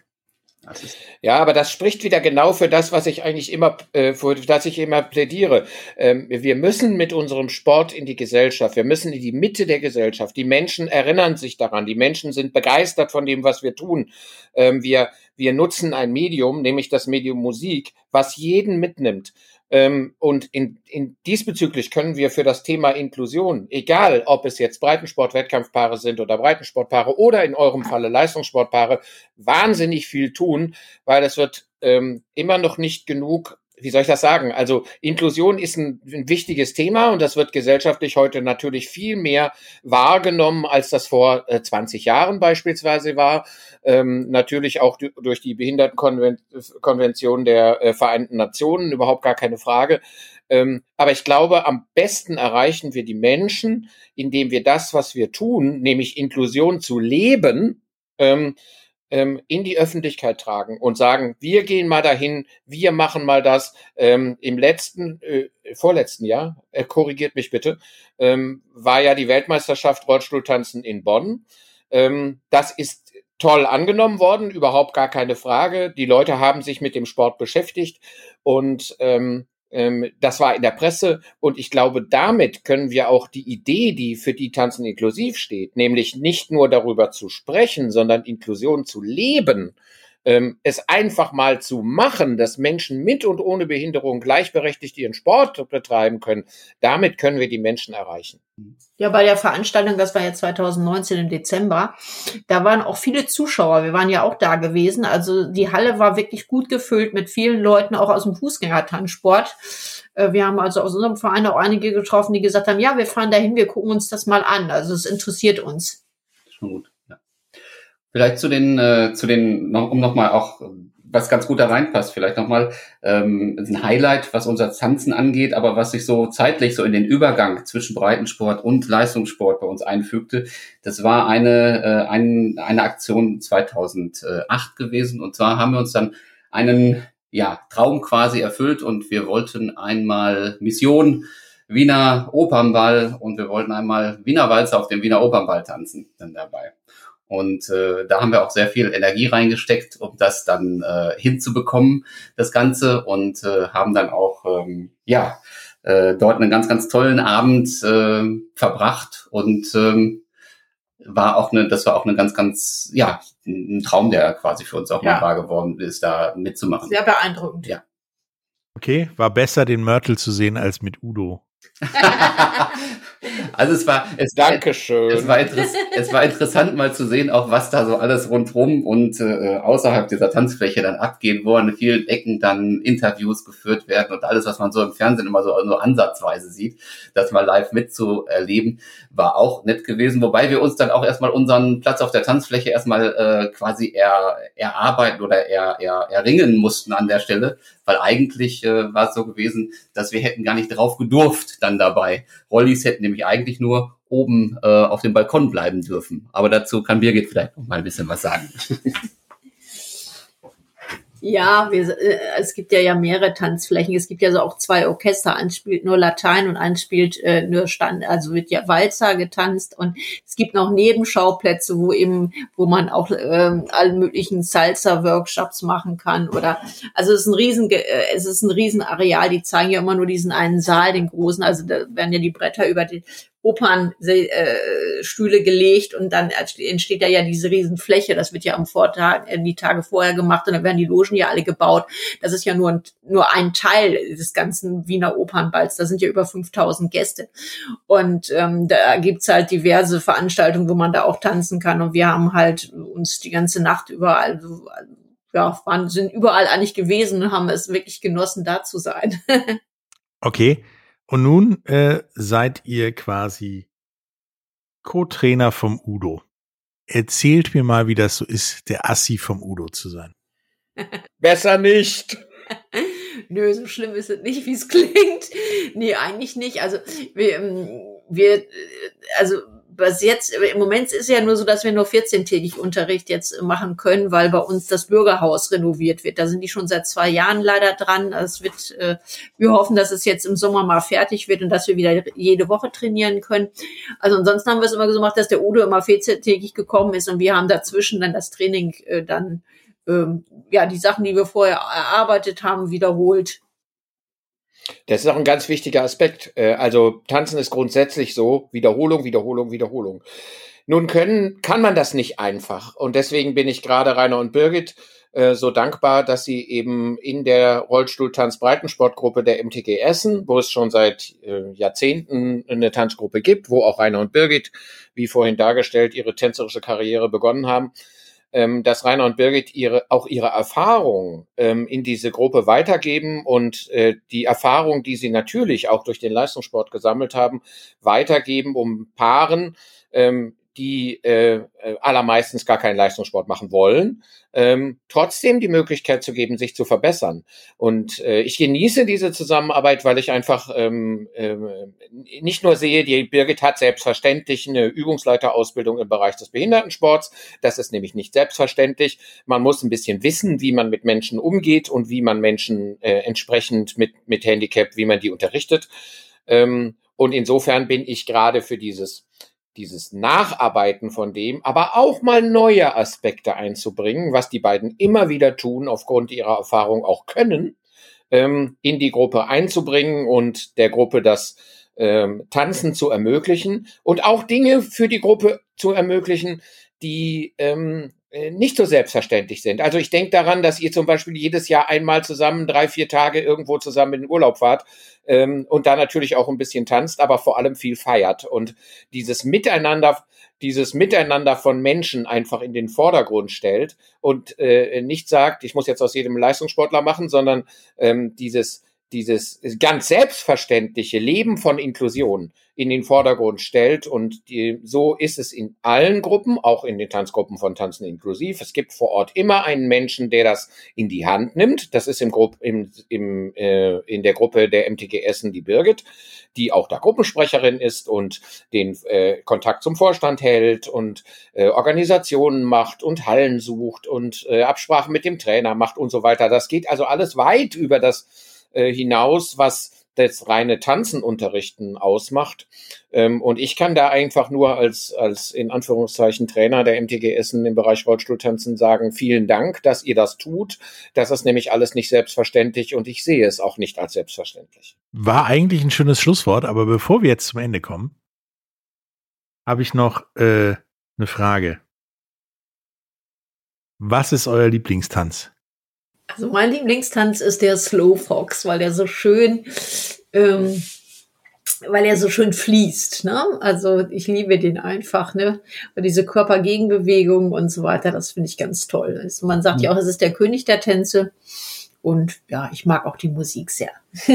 Ja, aber das spricht wieder genau für das, was ich eigentlich immer, äh, für das ich immer plädiere. Ähm, wir müssen mit unserem Sport in die Gesellschaft, wir müssen in die Mitte der Gesellschaft. Die Menschen erinnern sich daran, die Menschen sind begeistert von dem, was wir tun. Ähm, wir, wir nutzen ein Medium, nämlich das Medium Musik, was jeden mitnimmt. Ähm, und in, in diesbezüglich können wir für das Thema Inklusion, egal ob es jetzt Breitensport-Wettkampfpaare sind oder Breitensportpaare oder in eurem Falle Leistungssportpaare, wahnsinnig viel tun, weil es wird ähm, immer noch nicht genug wie soll ich das sagen? Also Inklusion ist ein, ein, wichtiges Thema und das wird gesellschaftlich heute natürlich viel mehr wahrgenommen, als das vor äh, 20 Jahren beispielsweise war. Ähm, natürlich auch durch die Behindertenkonvention der äh, Vereinten Nationen, überhaupt gar keine Frage. Ähm, aber ich glaube, am besten erreichen wir die Menschen, indem wir das, was wir tun, nämlich Inklusion zu leben, ähm, ähm, in die Öffentlichkeit tragen und sagen, wir gehen mal dahin, wir machen mal das. Ähm, Im letzten, äh, vorletzten Jahr, äh, korrigiert mich bitte, ähm, war ja die Weltmeisterschaft Rollstuhltanzen in Bonn. Ähm, das ist toll angenommen worden, überhaupt gar keine Frage. Die Leute haben sich mit dem Sport beschäftigt und ähm, das war in der Presse und ich glaube, damit können wir auch die Idee, die für die Tanzen inklusiv steht, nämlich nicht nur darüber zu sprechen, sondern Inklusion zu leben, ähm, es einfach mal zu machen, dass Menschen mit und ohne Behinderung gleichberechtigt ihren Sport betreiben können, damit können wir die Menschen erreichen. Ja, bei der Veranstaltung, das war ja 2019 im Dezember, da waren auch viele Zuschauer. Wir waren ja auch da gewesen. Also die Halle war wirklich gut gefüllt mit vielen Leuten, auch aus dem Fußgängertanzsport. Äh, wir haben also aus unserem Verein auch einige getroffen, die gesagt haben, ja, wir fahren dahin, wir gucken uns das mal an. Also es interessiert uns. Schon gut. Vielleicht zu den, äh, zu den, noch, um nochmal auch, was ganz gut da reinpasst, vielleicht nochmal ähm, ein Highlight, was unser Tanzen angeht, aber was sich so zeitlich so in den Übergang zwischen Breitensport und Leistungssport bei uns einfügte. Das war eine, äh, ein, eine Aktion 2008 gewesen. Und zwar haben wir uns dann einen ja, Traum quasi erfüllt und wir wollten einmal Mission Wiener Opernball und wir wollten einmal Wiener Walzer auf dem Wiener Opernball tanzen dann dabei. Und äh, da haben wir auch sehr viel Energie reingesteckt, um das dann äh, hinzubekommen, das Ganze, und äh, haben dann auch ähm, ja äh, dort einen ganz, ganz tollen Abend äh, verbracht und ähm, war auch eine, das war auch eine ganz, ganz, ja, ein Traum, der quasi für uns auch ja. mal wahr geworden ist, da mitzumachen. Sehr beeindruckend. Ja. Okay, war besser, den Mörtel zu sehen als mit Udo. [LAUGHS] [LAUGHS] Also es war, es Dankeschön. Es war, es war interessant mal zu sehen, auch was da so alles rundrum und äh, außerhalb dieser Tanzfläche dann abgeht, wo an vielen Ecken dann Interviews geführt werden und alles, was man so im Fernsehen immer so, so ansatzweise sieht, das mal live mitzuerleben, war auch nett gewesen. Wobei wir uns dann auch erstmal unseren Platz auf der Tanzfläche erstmal äh, quasi er, erarbeiten oder er, er, erringen mussten an der Stelle, weil eigentlich äh, war es so gewesen, dass wir hätten gar nicht drauf gedurft dann dabei. Rollis hätten nämlich eigentlich nur oben äh, auf dem Balkon bleiben dürfen. Aber dazu kann Birgit vielleicht noch mal ein bisschen was sagen. [LAUGHS] Ja, wir, äh, es gibt ja ja mehrere Tanzflächen. Es gibt ja so auch zwei Orchester. Eins spielt nur Latein und eins spielt äh, nur Stand, also wird ja Walzer getanzt. Und es gibt noch Nebenschauplätze, wo eben, wo man auch äh, alle möglichen Salsa-Workshops machen kann. Oder also es ist ein riesen, äh, es ist ein Riesenareal. Die zeigen ja immer nur diesen einen Saal, den großen. Also da werden ja die Bretter über die Opernstühle gelegt und dann entsteht da ja diese Riesenfläche. Das wird ja am Vortag, äh, die Tage vorher gemacht und dann werden die Logen ja alle gebaut. Das ist ja nur ein, nur ein Teil des ganzen Wiener Opernballs. Da sind ja über 5000 Gäste. Und ähm, da gibt's halt diverse Veranstaltungen, wo man da auch tanzen kann. Und wir haben halt uns die ganze Nacht überall ja, waren, sind überall eigentlich gewesen und haben es wirklich genossen, da zu sein. [LAUGHS] okay. Und nun äh, seid ihr quasi Co-Trainer vom Udo. Erzählt mir mal, wie das so ist, der Assi vom Udo zu sein. [LAUGHS] Besser nicht. [LAUGHS] Nö, so schlimm ist es nicht, wie es [LAUGHS] klingt. Nee, eigentlich nicht. Also wir, ähm, wir also was jetzt, im Moment ist ja nur so, dass wir nur 14-tägig Unterricht jetzt machen können, weil bei uns das Bürgerhaus renoviert wird. Da sind die schon seit zwei Jahren leider dran. Es wird, äh, wir hoffen, dass es jetzt im Sommer mal fertig wird und dass wir wieder jede Woche trainieren können. Also ansonsten haben wir es immer so gemacht, dass der Udo immer 14-tägig gekommen ist und wir haben dazwischen dann das Training äh, dann, ähm, ja, die Sachen, die wir vorher erarbeitet haben, wiederholt. Das ist auch ein ganz wichtiger Aspekt. Äh, also Tanzen ist grundsätzlich so Wiederholung, Wiederholung, Wiederholung. Nun können, kann man das nicht einfach. Und deswegen bin ich gerade Rainer und Birgit äh, so dankbar, dass sie eben in der Rollstuhl-Tanz-Breitensportgruppe der MTG Essen, wo es schon seit äh, Jahrzehnten eine Tanzgruppe gibt, wo auch Rainer und Birgit, wie vorhin dargestellt, ihre tänzerische Karriere begonnen haben, ähm, dass Rainer und Birgit ihre, auch ihre Erfahrung ähm, in diese Gruppe weitergeben und äh, die Erfahrung, die sie natürlich auch durch den Leistungssport gesammelt haben, weitergeben, um Paaren ähm, die äh, äh, allermeistens gar keinen Leistungssport machen wollen, ähm, trotzdem die Möglichkeit zu geben, sich zu verbessern. Und äh, ich genieße diese Zusammenarbeit, weil ich einfach ähm, äh, nicht nur sehe, die Birgit hat selbstverständlich eine Übungsleiterausbildung im Bereich des Behindertensports. Das ist nämlich nicht selbstverständlich. Man muss ein bisschen wissen, wie man mit Menschen umgeht und wie man Menschen äh, entsprechend mit, mit Handicap, wie man die unterrichtet. Ähm, und insofern bin ich gerade für dieses dieses Nacharbeiten von dem, aber auch mal neue Aspekte einzubringen, was die beiden immer wieder tun, aufgrund ihrer Erfahrung auch können, ähm, in die Gruppe einzubringen und der Gruppe das ähm, Tanzen zu ermöglichen und auch Dinge für die Gruppe zu ermöglichen, die ähm, äh, nicht so selbstverständlich sind. Also ich denke daran, dass ihr zum Beispiel jedes Jahr einmal zusammen drei, vier Tage irgendwo zusammen in den Urlaub fahrt ähm, und da natürlich auch ein bisschen tanzt, aber vor allem viel feiert. Und dieses Miteinander, dieses Miteinander von Menschen einfach in den Vordergrund stellt und äh, nicht sagt, ich muss jetzt aus jedem Leistungssportler machen, sondern ähm, dieses dieses ganz selbstverständliche Leben von Inklusion in den Vordergrund stellt. Und die, so ist es in allen Gruppen, auch in den Tanzgruppen von Tanzen inklusiv. Es gibt vor Ort immer einen Menschen, der das in die Hand nimmt. Das ist im, Gru im, im, äh, in der Gruppe der MTG Essen die Birgit, die auch da Gruppensprecherin ist und den äh, Kontakt zum Vorstand hält und äh, Organisationen macht und Hallen sucht und äh, Absprachen mit dem Trainer macht und so weiter. Das geht also alles weit über das äh, hinaus, was das reine Tanzen unterrichten ausmacht. Ähm, und ich kann da einfach nur als, als in Anführungszeichen Trainer der MTG Essen im Bereich Rollstuhltanzen sagen, vielen Dank, dass ihr das tut. Das ist nämlich alles nicht selbstverständlich und ich sehe es auch nicht als selbstverständlich. War eigentlich ein schönes Schlusswort, aber bevor wir jetzt zum Ende kommen, habe ich noch äh, eine Frage. Was ist euer Lieblingstanz? Also mein Lieblingstanz ist der Slow Fox, weil der so schön, ähm, weil er so schön fließt. Ne? Also ich liebe den einfach, ne? Und diese Körpergegenbewegung und so weiter, das finde ich ganz toll. Also man sagt ja auch, es ist der König der Tänze. Und ja, ich mag auch die Musik sehr. [LAUGHS]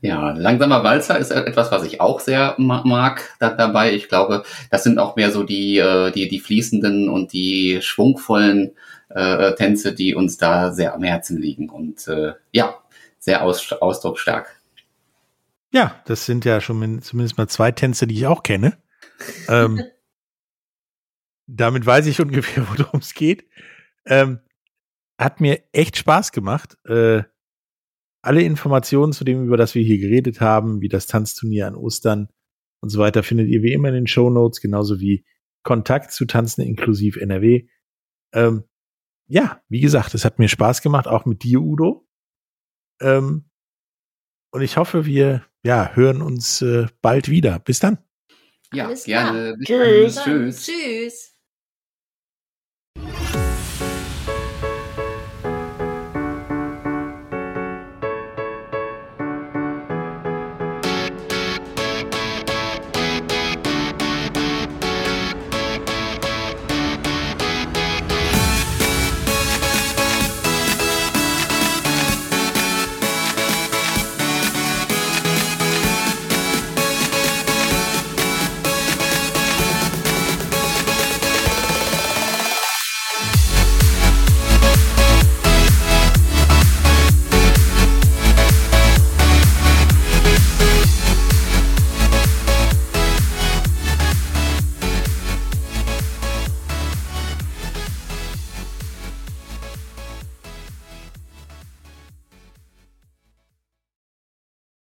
ja, langsamer Walzer ist etwas, was ich auch sehr mag da, dabei. Ich glaube, das sind auch mehr so die, äh, die, die fließenden und die schwungvollen äh, Tänze, die uns da sehr am Herzen liegen und äh, ja, sehr aus, ausdrucksstark. Ja, das sind ja schon zumindest mal zwei Tänze, die ich auch kenne. ähm, [LAUGHS] damit weiß ich ungefähr, worum es geht. Ähm, hat mir echt Spaß gemacht. Äh, alle Informationen zu dem, über das wir hier geredet haben, wie das Tanzturnier an Ostern und so weiter, findet ihr wie immer in den Show Notes, genauso wie Kontakt zu Tanzen inklusiv NRW. Ähm, ja, wie gesagt, es hat mir Spaß gemacht, auch mit dir, Udo. Ähm, und ich hoffe, wir ja, hören uns äh, bald wieder. Bis dann. Ja, gerne. Tschüss. Tschüss. Tschüss.